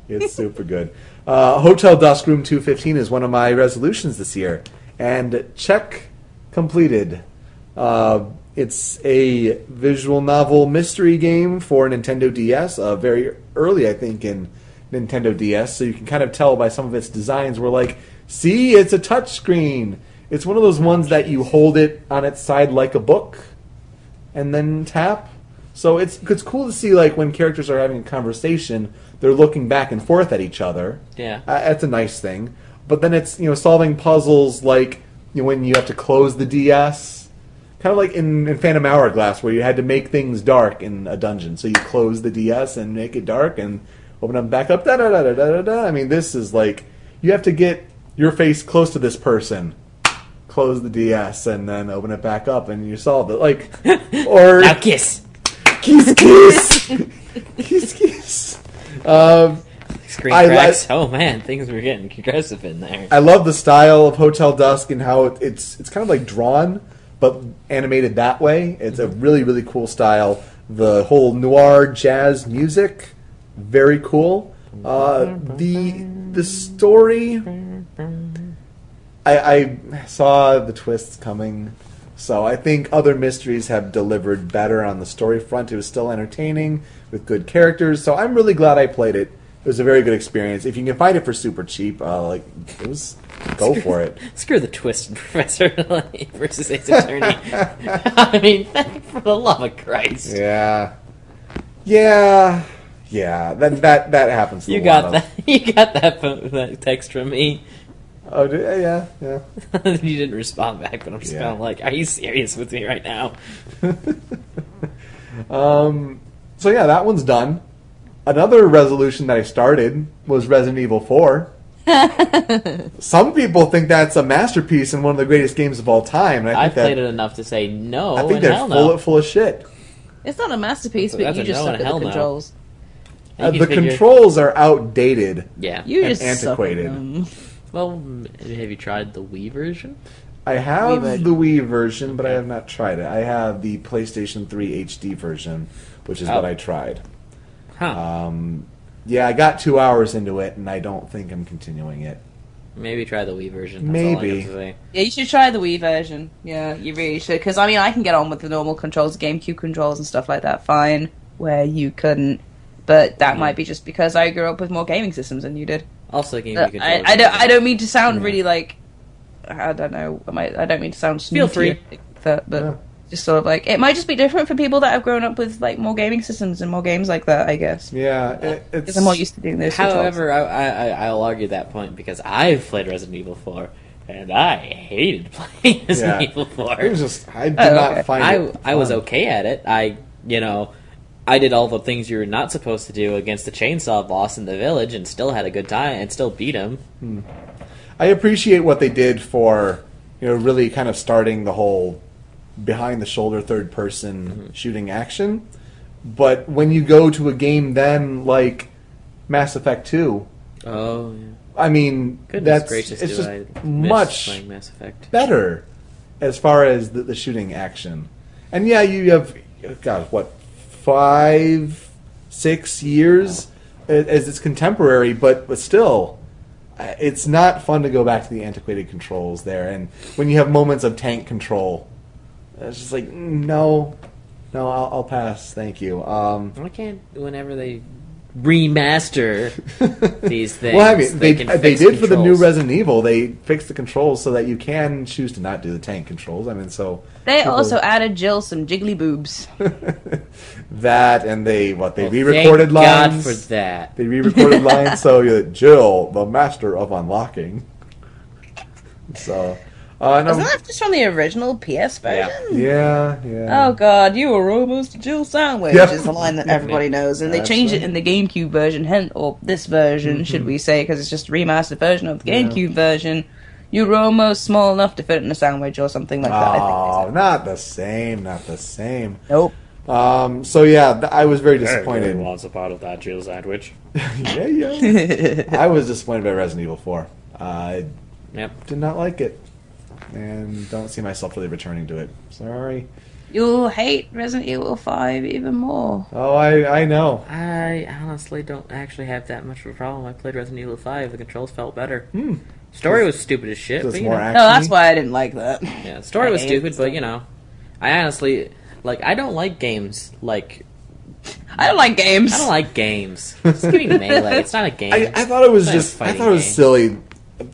It's super good. Uh, Hotel Dusk Room 215 is one of my resolutions this year, and check completed. Uh, it's a visual novel mystery game for Nintendo DS. Uh, very early, I think, in Nintendo DS, so you can kind of tell by some of its designs. We're like, see, it's a touchscreen. It's one of those ones that you hold it on its side like a book, and then tap. So it's it's cool to see like when characters are having a conversation, they're looking back and forth at each other. Yeah. Uh, that's a nice thing. But then it's you know solving puzzles like you know, when you have to close the DS, kind of like in, in Phantom Hourglass where you had to make things dark in a dungeon. So you close the DS and make it dark and open them back up. Da da da da da da. da. I mean, this is like you have to get your face close to this person. Close the DS and then open it back up, and you solve it. Like, or Now kiss. kiss kiss kiss kiss. Um, Screen I cracks. oh man, things were getting aggressive in there. I love the style of Hotel Dusk and how it, it's it's kind of like drawn but animated that way. It's a really really cool style. The whole noir jazz music, very cool. Uh, the the story, I, I saw the twists coming, so I think other mysteries have delivered better on the story front. It was still entertaining with good characters, so I'm really glad I played it. It was a very good experience. If you can find it for super cheap, uh, like it was, go for it. Screw the twist Professor versus Ace Attorney. I mean, for the love of Christ. Yeah, yeah, yeah. That that that happens. to You a got lot of- that. You got that, that text from me. Oh, did, yeah, yeah. you didn't respond back, but I'm just Yeah. kind of like, are you serious with me right now? Um, so yeah, that one's done. Another resolution that I started was Resident Evil 4. Some people think that's a masterpiece and one of the greatest games of all time. And I I've think played it enough to say no I think and they're hell full, no. full of shit. It's not a masterpiece, but That's you just no suck at the controls. You Uh, the figure- controls are outdated. Yeah. You And just suck at antiquated. Them. Well, have you tried the Wii version? I have Wii version. the Wii version, but I have not tried it. I have the PlayStation 3 HD version, which is Oh. what I tried. Huh. Um, yeah, I got two hours into it, and I don't think I'm continuing it. Maybe try the Wii version. That's maybe. have to say. Yeah, you should try the Wii version. Yeah, you really should. Because, I mean, I can get on with the normal controls, GameCube controls and stuff like that fine, where you couldn't. But that might be just because I grew up with more gaming systems than you did. Also, GameCube Uh, I. I don't. I don't mean to sound really like. I don't know. I, might, I don't mean to sound Feel snooty free. that, but Yeah. just sort of like it might just be different for people that have grown up with like more gaming systems and more games like that. I guess Yeah, it, it's because I'm more used to doing this. However, I, I, I- I'll argue that point because I've played Resident Evil 4, and I hated playing Resident Yeah. Evil 4. It was just I did Oh, not okay. find I, it. I was okay at it. I, you know, I did all the things you're not supposed to do against the chainsaw boss in the village and still had a good time and still beat him. I appreciate what they did for you know really kind of starting the whole behind the shoulder third person Mm-hmm. shooting action. But when you go to a game then like Mass Effect 2, Oh, yeah. I mean Goodness that's gracious, it's do just I much playing Mass Effect. better as far as the, the shooting action. And yeah, you have God, what five, six years as its contemporary, but but still, uh, it's not fun to go back to the antiquated controls there. And when you have moments of tank control, it's just like no, no, I'll, I'll pass. Thank you. Um, Why can't, whenever they remaster these things, well, I mean, they can they fix did for the new? Resident Evil. They fixed the controls so that you can choose to not do the tank controls. I mean, so They people- also added Jill some jiggly boobs. that and they what they Well, re-recorded thank God for that. They re-recorded lines so you're Jill, the master of unlocking. So, Uh, and I'm- Isn't that just from the original PS version? yeah, yeah. Oh god, you were almost a Jill sandwich Yep. is the line that everybody knows, and they changed it in the GameCube version, hen- or this version, should we say, because it's just a remastered version of the GameCube version. You were almost small enough to fit in a sandwich or something like that. I think. Oh, not the same, not the same. Nope. Um, so yeah, th- I was very disappointed. wants a part of that Jill sandwich. yeah, yeah. I was disappointed by Resident Evil 4. I Yep. did not like it, and don't see myself really returning to it. Sorry. You'll hate Resident Evil 5 even more. Oh, I I know. I honestly don't actually have that much of a problem. I played Resident Evil 5. The controls felt better. Story was stupid as shit. So But, you more know. No, that's why I didn't like that. yeah, story I was stupid, the but you know, I honestly like. I don't like games like I don't like games. I don't like games. Just give me melee. It's not a game. I, I thought it was It's just I thought it was game. silly.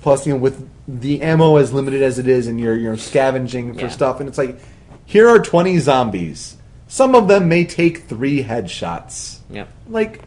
Plus, you know, with the ammo as limited as it is, and you're you're scavenging for Yeah. stuff, and it's like, here are twenty zombies. Some of them may take three headshots. Yep. Like,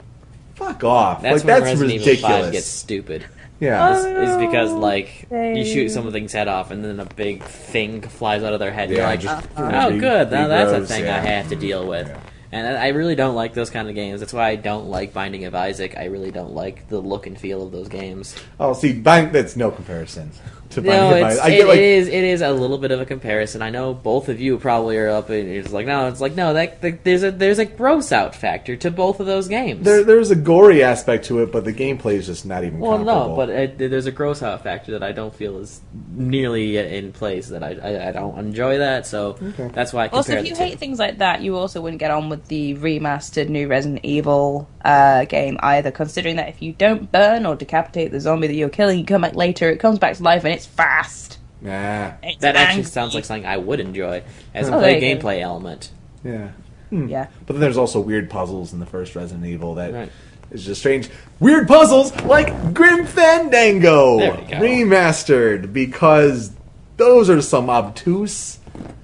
fuck off. That's like when that's Resident Evil ridiculous. 5 gets stupid. Yeah. Is, oh, is because like you shoot something's head off and then a big thing flies out of their head. and Yeah, You're like, just uh-huh. oh, re- good. Now that's a regrows, thing yeah. I have to deal with. Yeah. And I I really don't like those kind of games. That's why I don't like Binding of Isaac. I really don't like the look and feel of those games. Oh, see, Bind, that's no comparison to No, Binding of it's, Isaac. I it, get like it is. It is a little bit of a comparison. I know both of you probably are up and it's like, no, it's like no. That, that there's a there's a gross out factor to both of those games. there, there's a gory aspect to it, but the gameplay is just not even. well, comparable. no, but it, there's a gross out factor that I don't feel is nearly in place. That I I, I don't enjoy that. So Okay. that's why I compare Also, if the you two. hate things like that, you also wouldn't get on with the remastered new Resident Evil uh, game either. Considering that if you don't burn or decapitate the zombie that you're killing, you come back later, it comes back to life and it's fast. nah, It's that actually angry. sounds like something I would enjoy as a Oh, play there go. gameplay element. yeah. yeah. But then there's also weird puzzles in the first Resident Evil that is Right. just strange. Weird puzzles like Grim Fandango There we go. remastered because those are some obtuse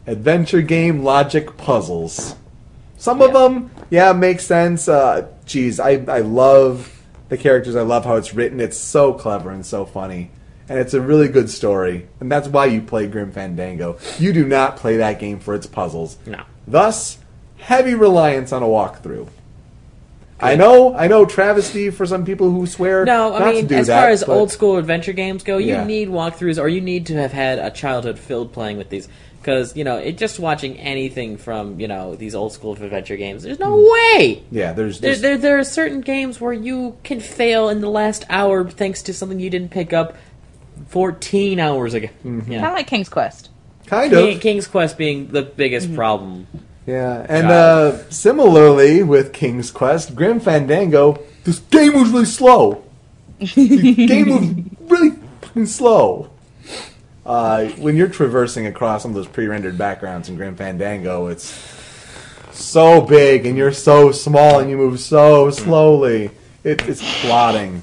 adventure game logic puzzles. Some of Yeah. them, yeah, make sense. Uh, geez, I I love the characters. I love how it's written. It's so clever and so funny. And it's a really good story. And that's why you play Grim Fandango. You do not play that game for its puzzles. No. Thus, heavy reliance on a walkthrough. I know, I know, travesty for some people who swear No, not I to mean, do as that, far as but- old school adventure games go, you Yeah. need walkthroughs or you need to have had a childhood filled playing with these. Because, you know, it just watching anything from, you know, these old school adventure games, there's no hmm. way! yeah, there's There, there, there are certain games where you can fail in the last hour thanks to something you didn't pick up 14 hours ago. Mm-hmm. Yeah. Kind of like King's Quest. kind King- of, King's Quest being the biggest problem. yeah. And uh, similarly with King's Quest, Grim Fandango, this game was really slow. the game was really fucking slow. Uh, when you're traversing across some of those pre-rendered backgrounds in Grim Fandango, it's so big and you're so small and you move so slowly. It, it's plotting.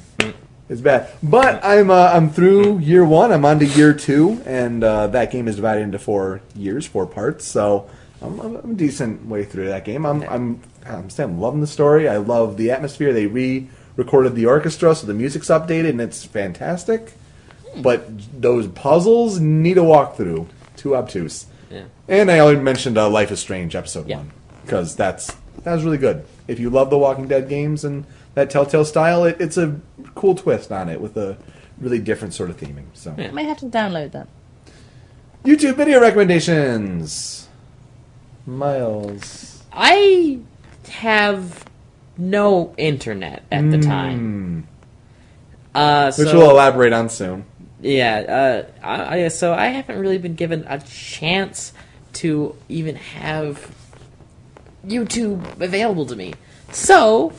It's bad, but I'm uh, I'm through year one. I'm on to year two, and uh, that game is divided into four years, four parts. So I'm, I'm I'm a decent way through that game. I'm I'm I'm, still, I'm loving the story. I love the atmosphere. They re-recorded the orchestra, so the music's updated, and it's fantastic. But those puzzles need a walkthrough. Too obtuse. Yeah. And I already mentioned uh, Life is Strange episode Yeah. one because that's that was really good. If you love the Walking Dead games and that Telltale style, it, it's a cool twist on it with a really different sort of theming. So Yeah. I may have to download that. YouTube video recommendations. Miles. I have no internet at the time. Uh, Which we'll elaborate on soon. Yeah, uh, I, I- so I haven't really been given a chance to even have YouTube available to me. So,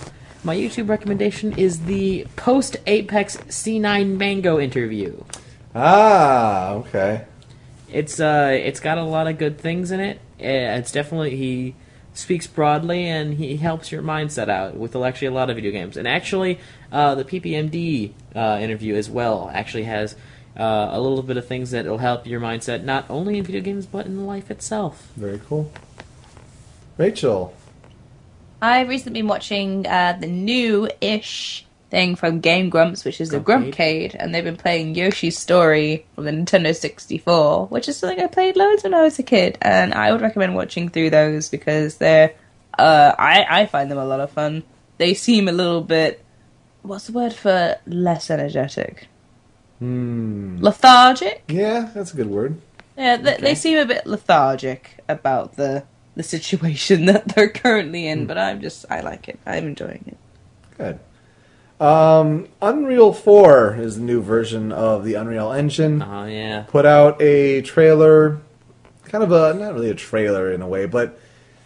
my YouTube recommendation is the post Apex C9 Mango interview. Ah, okay. It's uh, it's got a lot of good things in it. Uh, It's definitely he speaks broadly and he helps your mindset out with actually a lot of video games. And actually, uh, the PPMD uh, interview as well actually has uh, a little bit of things that will help your mindset not only in video games but in life itself. Very cool. Rachel. I've recently been watching uh, the new-ish thing from Game Grumps, which is the Grumpcade. And they've been playing Yoshi's Story from the Nintendo 64, which is something I played loads when I was a kid, and I would recommend watching through those because they're, uh, I, I find them a lot of fun. They seem a little bit, what's the word for less energetic? Hmm. Lethargic? Yeah, that's a good word. Yeah, they, they seem a bit lethargic about the the situation that they're currently in, but I'm just I like it. I'm enjoying it. Good. Um, Unreal 4 is the new version of the Unreal Engine. Oh yeah. Put out a trailer, kind of a, not really a trailer in a way, but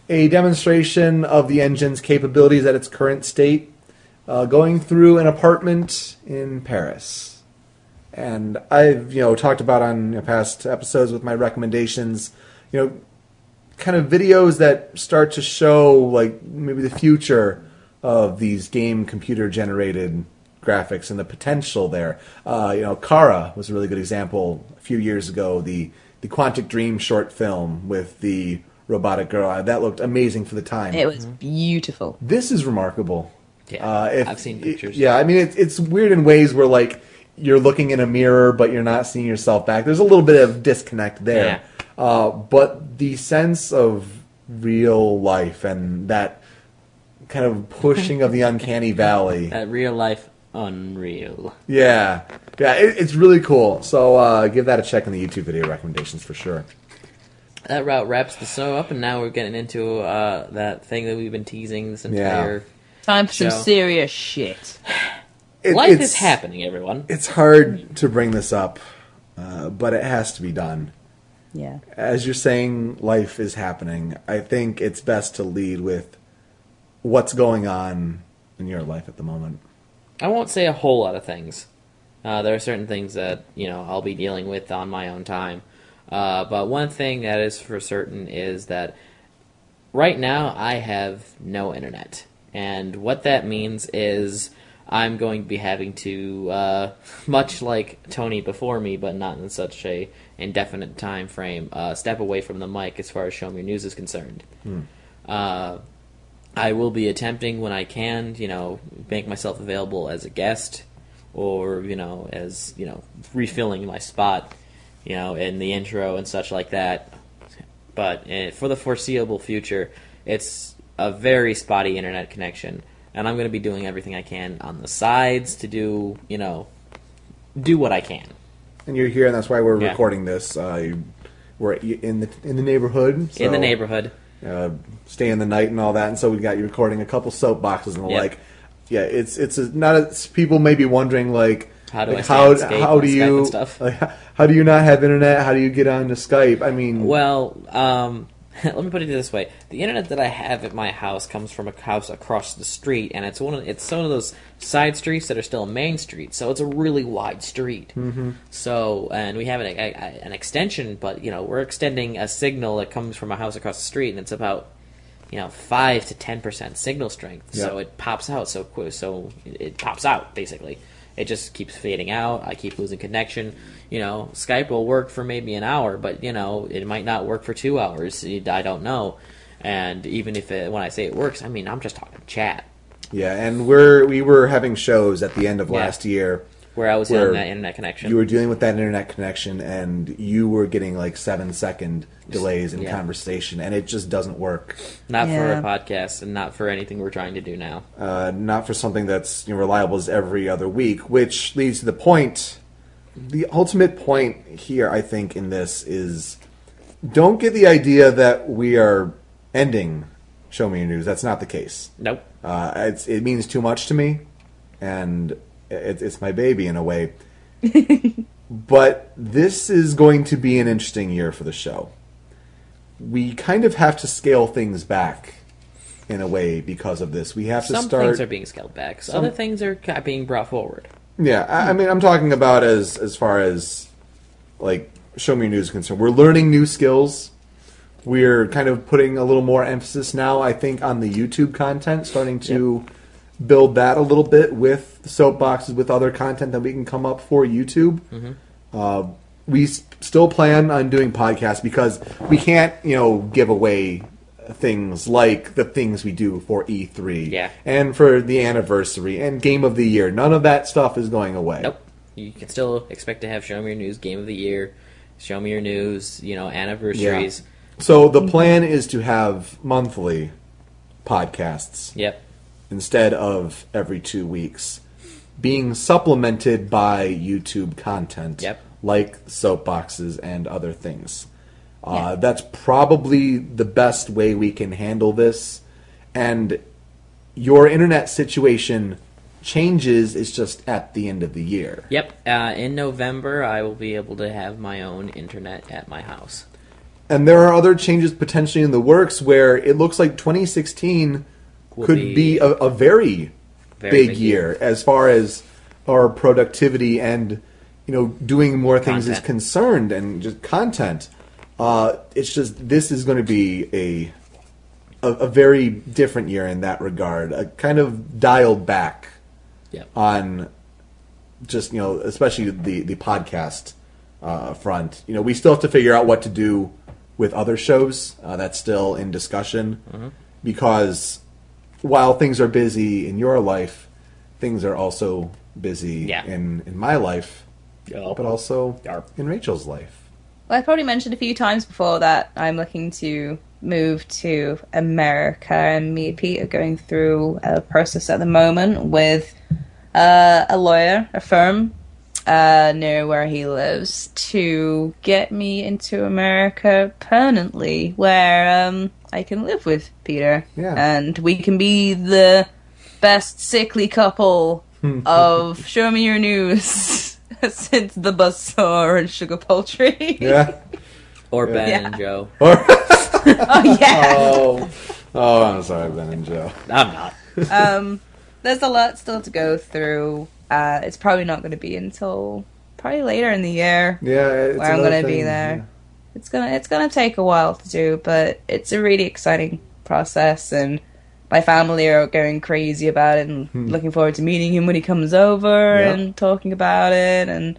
a demonstration of the engine's capabilities at its current state, uh, going through an apartment in Paris. And I've, you know, talked about on you know, past episodes with my recommendations, you know, kind of videos that start to show like maybe the future of these game computer generated graphics and the potential there. Uh, you know, Kara was a really good example a few years ago. The the Quantic Dream short film with the robotic girl Uh, that looked amazing for the time. It was beautiful. this is remarkable. Yeah, Uh, if- I've seen pictures. Yeah, I mean it's it's weird in ways where like you're looking in a mirror but you're not seeing yourself back. There's a little bit of disconnect there. Uh, but the sense of real life and that kind of pushing of the uncanny valley. That real life unreal. Yeah, yeah, it, it's really cool. So uh, give that a check in the YouTube video recommendations for sure. That route wraps the show up, and now we're getting into uh, that thing that we've been teasing this entire. Time for some serious shit. It- Life is happening, everyone. It's hard to bring this up, uh, but it has to be done. Yeah. as you're saying, life is happening. I think it's best to lead with what's going on in your life at the moment. I won't say a whole lot of things. Uh, there are certain things that you know I'll be dealing with on my own time. Uh, but one thing that is for certain is that right now I have no internet, and what that means is I'm going to be having to, uh, much like Tony before me, but not in such a indefinite time frame, uh, step away from the mic as far as Show Me News is concerned. Uh, I will be attempting when I can, you know, make myself available as a guest or, you know, as, you know, refilling my spot, you know, in the intro and such like that. But uh, for the foreseeable future, it's a very spotty internet connection. And I'm going to be doing everything I can on the sides to do, you know, do what I can. And you're here, and that's why we're Yeah. recording this. Uh, we're in the in the neighborhood. in the neighborhood. uh, stay in the night and all that. And so we got you recording a couple soapboxes and the Yep. like. Yeah, it's it's a, not. A, people may be wondering like, How do I like, how how do you stuff? like, how do you not have internet? How do you get onto Skype? I mean, Well, um, let me put it this way: the internet that I have at my house comes from a house across the street, and it's one of it's one of those side streets that are still a main street, so it's a really wide street. Mm-hmm. So, and we have an, a, an extension, but you know we're extending a signal that comes from a house across the street, and it's about you know five to ten percent signal strength. So it pops out so. So it pops out basically. It just keeps fading out. I keep losing connection. You know, Skype will work for maybe an hour, but you know it might not work for two hours. I don't know. And even if it, when I say it works, I mean I'm just talking chat. yeah, and we're we were having shows at the end of Yeah. last year. Where I was Where on that internet connection. You were dealing with that internet connection, and you were getting like seven second delays in Yeah. conversation, and it just doesn't work. not for a podcast and not for anything we're trying to do now. uh, not for something that's you know, reliable as every other week, which leads to the point. The ultimate point here, I think, in this is don't get the idea that we are ending Show Me Your News. That's not the case. Nope. Uh, it's, it means too much to me, and it, it's my baby in a way. but this is going to be an interesting year for the show. We kind of have to scale things back in a way because of this. We have to start. Some start. things are being scaled back. So Some- other things are being brought forward. Yeah, I, I mean, I'm talking about as as far as like show me news is concerned. We're learning new skills. We're kind of putting a little more emphasis now, I think, on the YouTube content, starting to build that a little bit with the soapboxes, with other content that we can come up for YouTube. Uh, we s- still plan on doing podcasts because we can't, you know, give away things like the things we do for E3 Yeah. and for the anniversary and game of the year. None of that stuff is going away. Nope. You can still expect to have Show Me Your News Game of the Year, Show Me Your News, you know, anniversaries. So the plan is to have monthly podcasts Yep. Instead of every two weeks, being supplemented by YouTube content Yep. like soapboxes and other things. Uh, that's probably the best way we can handle this. And your internet situation changes is just at the end of the year. Yep. Uh, in November, I will be able to have my own internet at my house. And there are other changes potentially in the works where it looks like 2016 Will could be be, a, a very, Very big, year as far as our productivity and you know doing more things is concerned and just content. Uh, it's just this is going to be a, a a very different year in that regard. A kind of dialed back Yep. on just you know especially the the podcast uh, front. You know we still have to figure out what to do with other shows. Uh, that's still in discussion because while things are busy in your life, things are also busy Yeah. in in my life, Yep. but also Yarp. in Rachel's life. Well, I probably mentioned a few times before that I'm looking to move to America, and me and Pete are going through a process at the moment with uh, a lawyer, a firm uh, near where he lives, to get me into America permanently, where um, I can live with Peter, Yeah. and we can be the best sickly couple of Show Me Your News. Since the Buzzsaw and Sugar Poultry. Yeah. Or Ben Yeah. and Joe. Or- Oh yeah. oh, oh, I'm sorry, Ben and Joe. I'm not. um, there's a lot still to go through. Uh, it's probably not going to be until probably later in the year. Yeah, Where I'm gonna be thing, there. It's gonna it's gonna take a while to do, but it's a really exciting process, and my family are going crazy about it, and looking forward to meeting him when he comes over Hmm. Yeah. and talking about it, and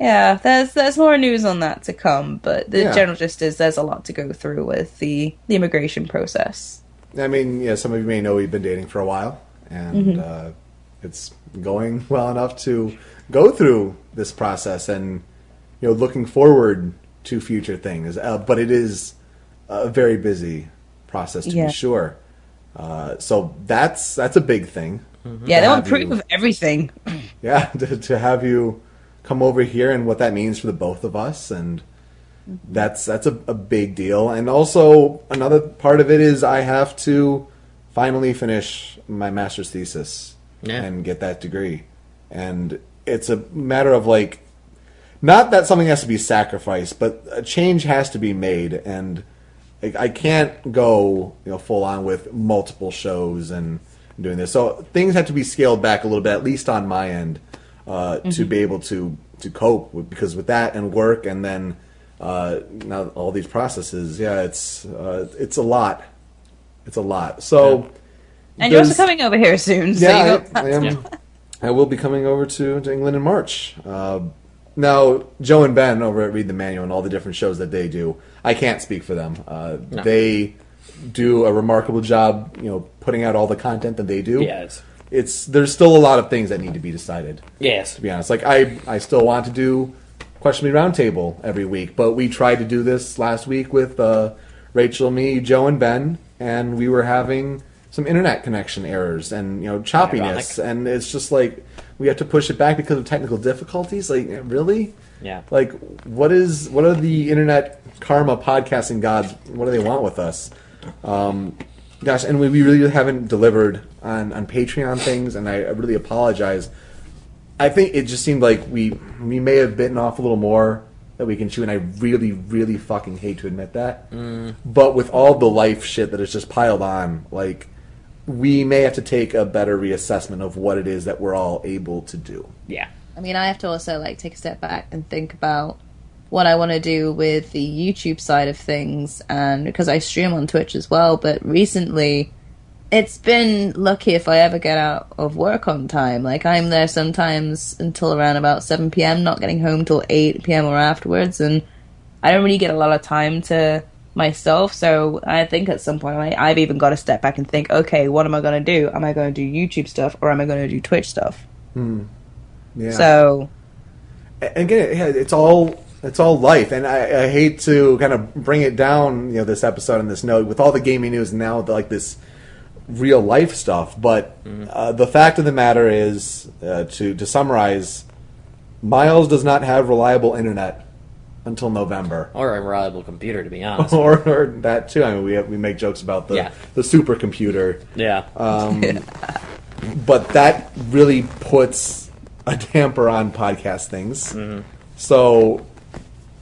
yeah, there's there's more news on that to come, but the Yeah. general gist is there's a lot to go through with the the immigration process. I mean, yeah, some of you may know we've been dating for a while, and uh, it's going well enough to go through this process and you know looking forward to future things. Uh, but it is a very busy process to Yeah. be sure. Uh, so that's that's a big thing. Yeah, they To want you- of everything. Yeah, to, to have you come over here and what that means for the both of us, and that's that's a, a big deal. And also another part of it is I have to finally finish my master's thesis Yeah. and get that degree, and it's a matter of like not that something has to be sacrificed, but a change has to be made, and like, I can't go you know full on with multiple shows and doing this. So things have to be scaled back a little bit, at least on my end, uh, to be able to to cope with because with that and work and then uh, now all these processes, yeah, it's uh, it's a lot. It's a lot. So And you're also coming over here soon, so yeah, you got I, I am. I will be coming over to, to England in March. Uh, now, Joe and Ben over at Read the Manual and all the different shows that they do, I can't speak for them. Uh, No. They do a remarkable job, you know, putting out all the content that they do. Yes. It's there's still a lot of things that need to be decided. Yes. To be honest, like I, I still want to do Question Me Roundtable every week, but we tried to do this last week with uh, Rachel, me, Joe, and Ben, and we were having some internet connection errors and you know choppiness, Ironic. and it's just like we have to push it back because of technical difficulties. Like really, Yeah. like what is what are the internet karma podcasting gods? What do they want with us? Um, gosh, and we, we really haven't delivered on on Patreon things, and I, I really apologize. I think it just seemed like we we may have bitten off a little more that we can chew, and I really, really fucking hate to admit that. But with all the life shit that is just piled on, like we may have to take a better reassessment of what it is that we're all able to do. Yeah. I mean, I have to also like take a step back and think about what I want to do with the YouTube side of things, and because I stream on Twitch as well. But recently, it's been lucky if I ever get out of work on time. Like I'm there sometimes until around about seven p.m., not getting home till eight p.m. or afterwards, and I don't really get a lot of time to myself. So I think at some point I, I've even got to step back and think, okay, what am I going to do? Am I going to do YouTube stuff or am I going to do Twitch stuff? Yeah. So And again, yeah, it's all it's all life, and I, I hate to kind of bring it down, you know, this episode and this note with all the gaming news and now like this real life stuff. But uh, the fact of the matter is, uh, to to summarize, Miles does not have reliable internet until November. Or a reliable computer, to be honest. Or, or that too. I mean, we have, we make jokes about the Yeah. the supercomputer, yeah. um, but that really puts a damper on podcast things. So,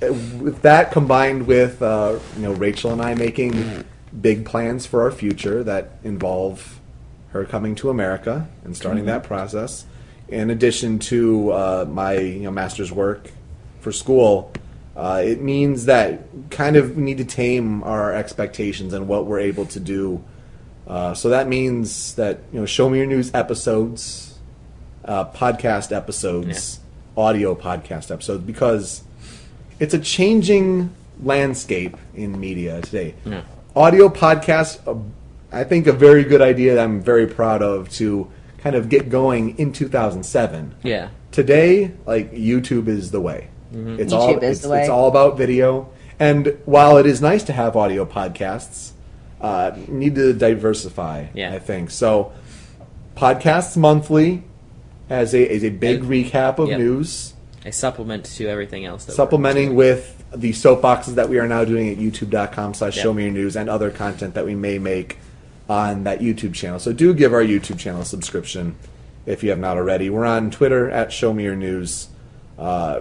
uh, with that combined with uh, you know Rachel and I making big plans for our future that involve her coming to America and starting that process, in addition to uh, my you know master's work for school. Uh, it means that kind of we need to tame our expectations and what we're able to do uh, so that means that you know, show me your news episodes, uh, podcast episodes, audio podcast episodes, because it's a changing landscape in media today. Yeah. Audio podcasts, uh, I think, a very good idea that I'm very proud of to kind of get going in 2007. yeah. Today, like YouTube is the way. It's all is it's, the way. it's all about video. And while it is nice to have audio podcasts, uh, need to diversify. Yeah. I think so. Podcasts monthly as a as a big And- recap of yep. news, A supplement to everything else. That we're supplementing with the soapboxes that we are now doing at YouTube.com/slash Yep. Show Me Your News and other content that we may make on that YouTube channel. So do give our YouTube channel a subscription if you have not already. We're on Twitter at Show Me Your News. Uh,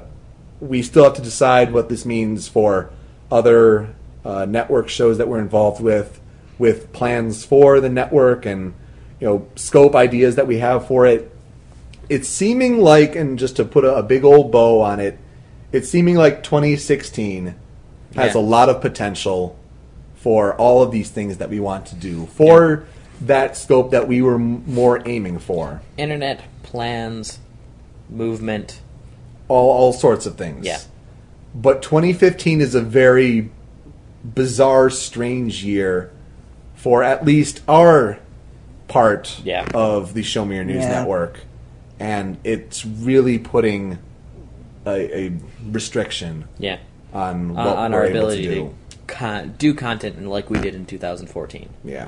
we still have to decide what this means for other uh, network shows that we're involved with, with plans for the network and you know scope ideas that we have for it. It's seeming like, and just to put a, a big old bow on it, it's seeming like 2016 has Yeah. a lot of potential for all of these things that we want to do for that scope that we were m- more aiming for. internet plans, movement. All all sorts of things. Yeah. But 2015 is a very bizarre, strange year for at least our part Yeah. of the Show Me Your News Yeah. network, and it's really putting a, a restriction Yeah. on Uh, what on we're our ability to to, do. con- do content and like we did in 2014. Yeah.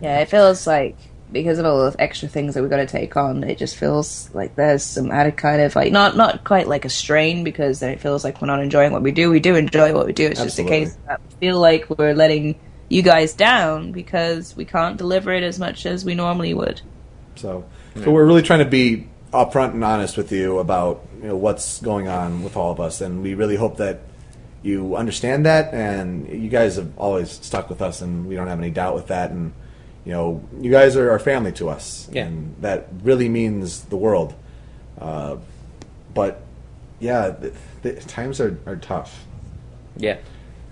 yeah, it feels like because of all the extra things that we've got to take on, it just feels like there's some added kind of like not not quite like a strain because then it feels like we're not enjoying what we do. We do enjoy what we do. It's just a case that we feel like we're letting you guys down because we can't deliver it as much as we normally would. So, so we're really trying to be upfront and honest with you about you know what's going on with all of us, and we really hope that you understand that. And you guys have always stuck with us, and we don't have any doubt with that. And you know, you guys are our family to us, Yeah. and that really means the world. Uh, but yeah, the, the times are, are tough. Yeah.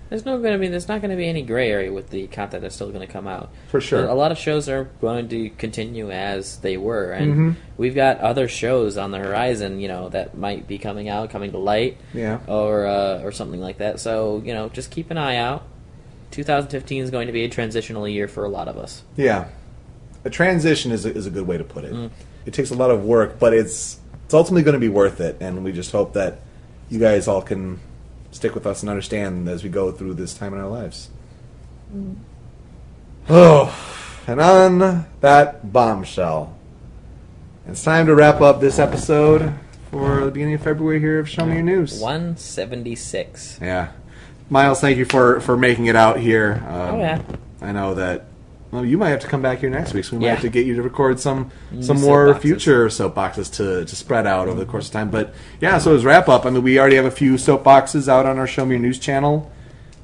There's no going to be there's not going to be any gray area with the content that's still going to come out. For sure. A lot of shows are going to continue as they were, and Mm-hmm. we've got other shows on the horizon, you know, that might be coming out, coming to light, Yeah. or uh, or something like that. So you know, just keep an eye out. 2015 is going to be a transitional year for a lot of us. Yeah, a transition is a, is a good way to put it. Mm. It takes a lot of work, but it's it's ultimately going to be worth it, and we just hope that you guys all can stick with us and understand as we go through this time in our lives. Oh, and on that bombshell, it's time to wrap up this episode for the beginning of February here of Show Me Your News. 176. Yeah. Miles, thank you for, for making it out here. Um, Oh, yeah. I know that. Well, you might have to come back here next week, so we might Yeah. have to get you to record some some more soapboxes. future soapboxes to, to spread out over the course of time. But yeah, so as wrap up, I mean, we already have a few soapboxes out on our Show Me Your News channel.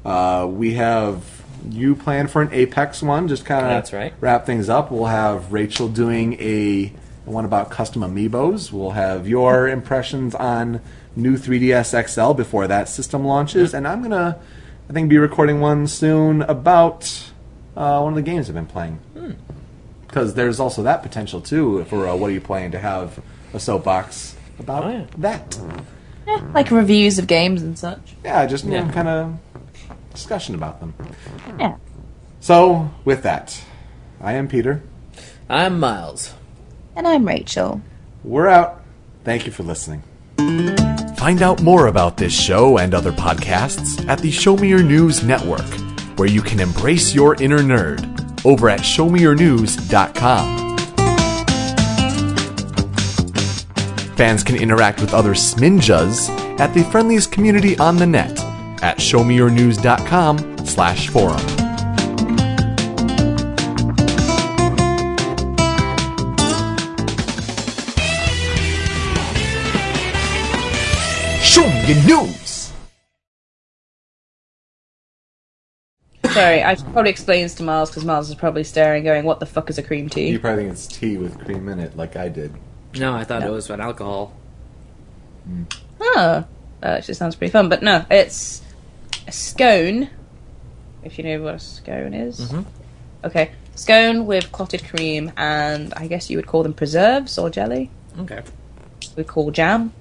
Uh, we have you planned for an Apex one, just kind of right. wrap things up. We'll have Rachel doing a one about custom amiibos. We'll have your impressions on new 3DS XL before that system launches, and I'm gonna, I think, be recording one soon about uh, one of the games I've been playing. Because there's also that potential too for uh, what are you playing to have a soapbox about Oh, yeah. that. Like reviews of games and such. Yeah, just Yeah. kind of discussion about them. Yeah. So, with that, I am Peter. I'm Miles. And I'm Rachel. We're out. Thank you for listening. Find out more about this show and other podcasts at the Show Me Your News Network, where you can embrace your inner nerd over at showmeyournews.com. Fans can interact with other Sminjas at the friendliest community on the net at showmeyournews.com slash forum. Show me your news! Sorry, I should probably explain this to Miles because Miles is probably staring, going, "What the fuck is a cream tea?" You probably think it's tea with cream in it, like I did. No, I thought No. it was an alcohol. Oh, that actually sounds pretty fun. But no, it's a scone. If you know what a scone is. Mhm. Okay, scone with clotted cream, and I guess you would call them preserves or jelly. Okay. We call jam.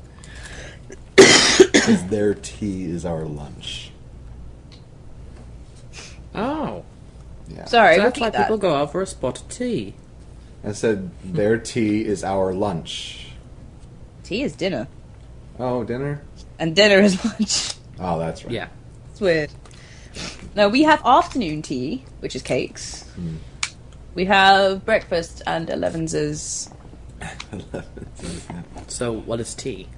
Because their tea is our lunch. Oh. Yeah. Sorry, So that's why that. people go out for a spot of tea. I said their tea is our lunch. Tea is dinner, Oh, dinner? and dinner is lunch. Oh, that's right. Yeah. It's weird. No, we have afternoon tea, which is cakes. Hmm. We have breakfast and Eleven's So what is tea?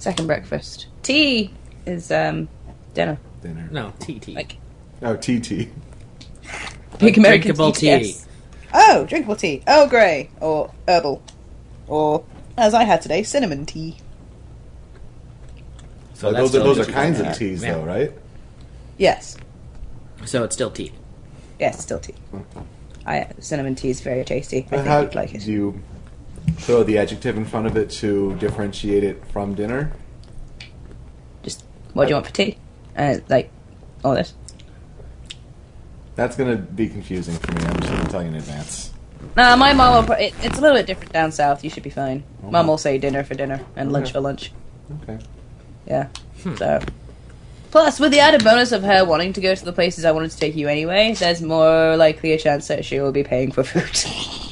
Second breakfast. Tea is um dinner, dinner. No, tea tea. like Oh, TT. big American drinkable tea. tea. yes. Oh, drinkable tea. Earl Grey or herbal, or as I had today, cinnamon tea. So that's those are still those are tea. kinds of Yeah. teas, Yeah. though, right? Yes, So it's still tea. yes, still tea. I cinnamon tea is very tasty. I think how you'd like it. do you throw the adjective in front of it to differentiate it from dinner? Just what do you want for tea? Uh, like all this. That's gonna be confusing for me. I'm just gonna tell you in advance. Nah, my mom will. Pro- it, it's a little bit different down south. You should be fine. Oh. Mum will say dinner for dinner and lunch for lunch. Okay. Yeah. So. Plus, with the added bonus of her wanting to go to the places I wanted to take you anyway, there's more likely a chance that she will be paying for food.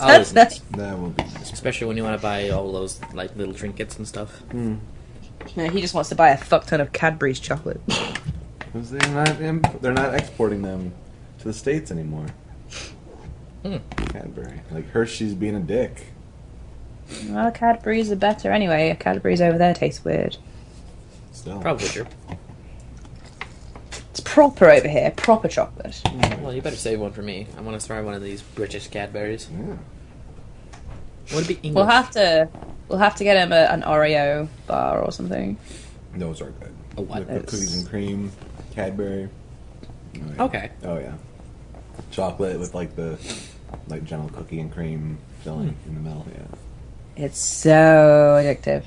Always that's nice. That will be nice. Especially when you want to buy all those like little trinkets and stuff. Yeah, he just wants to buy a fuck ton of Cadbury's chocolate. Because they're not imp- they're not exporting them to the states anymore. Hmm. Cadbury, like Hershey's being a dick. well, Cadbury's are better anyway. Cadbury's over there tastes weird. Still, Probably true. It's proper over here, proper chocolate. Mm. Well, you better save one for me. I want to try one of these British Cadburys. Yeah. Would it be English? We'll have to, we'll have to get him a, an Oreo bar or something. Those are good. A what? With the cookies and cream, Cadbury. Oh, yeah. Okay. Oh yeah. Chocolate with like the like general cookie and cream filling hmm. in the middle. Yeah. It's so addictive.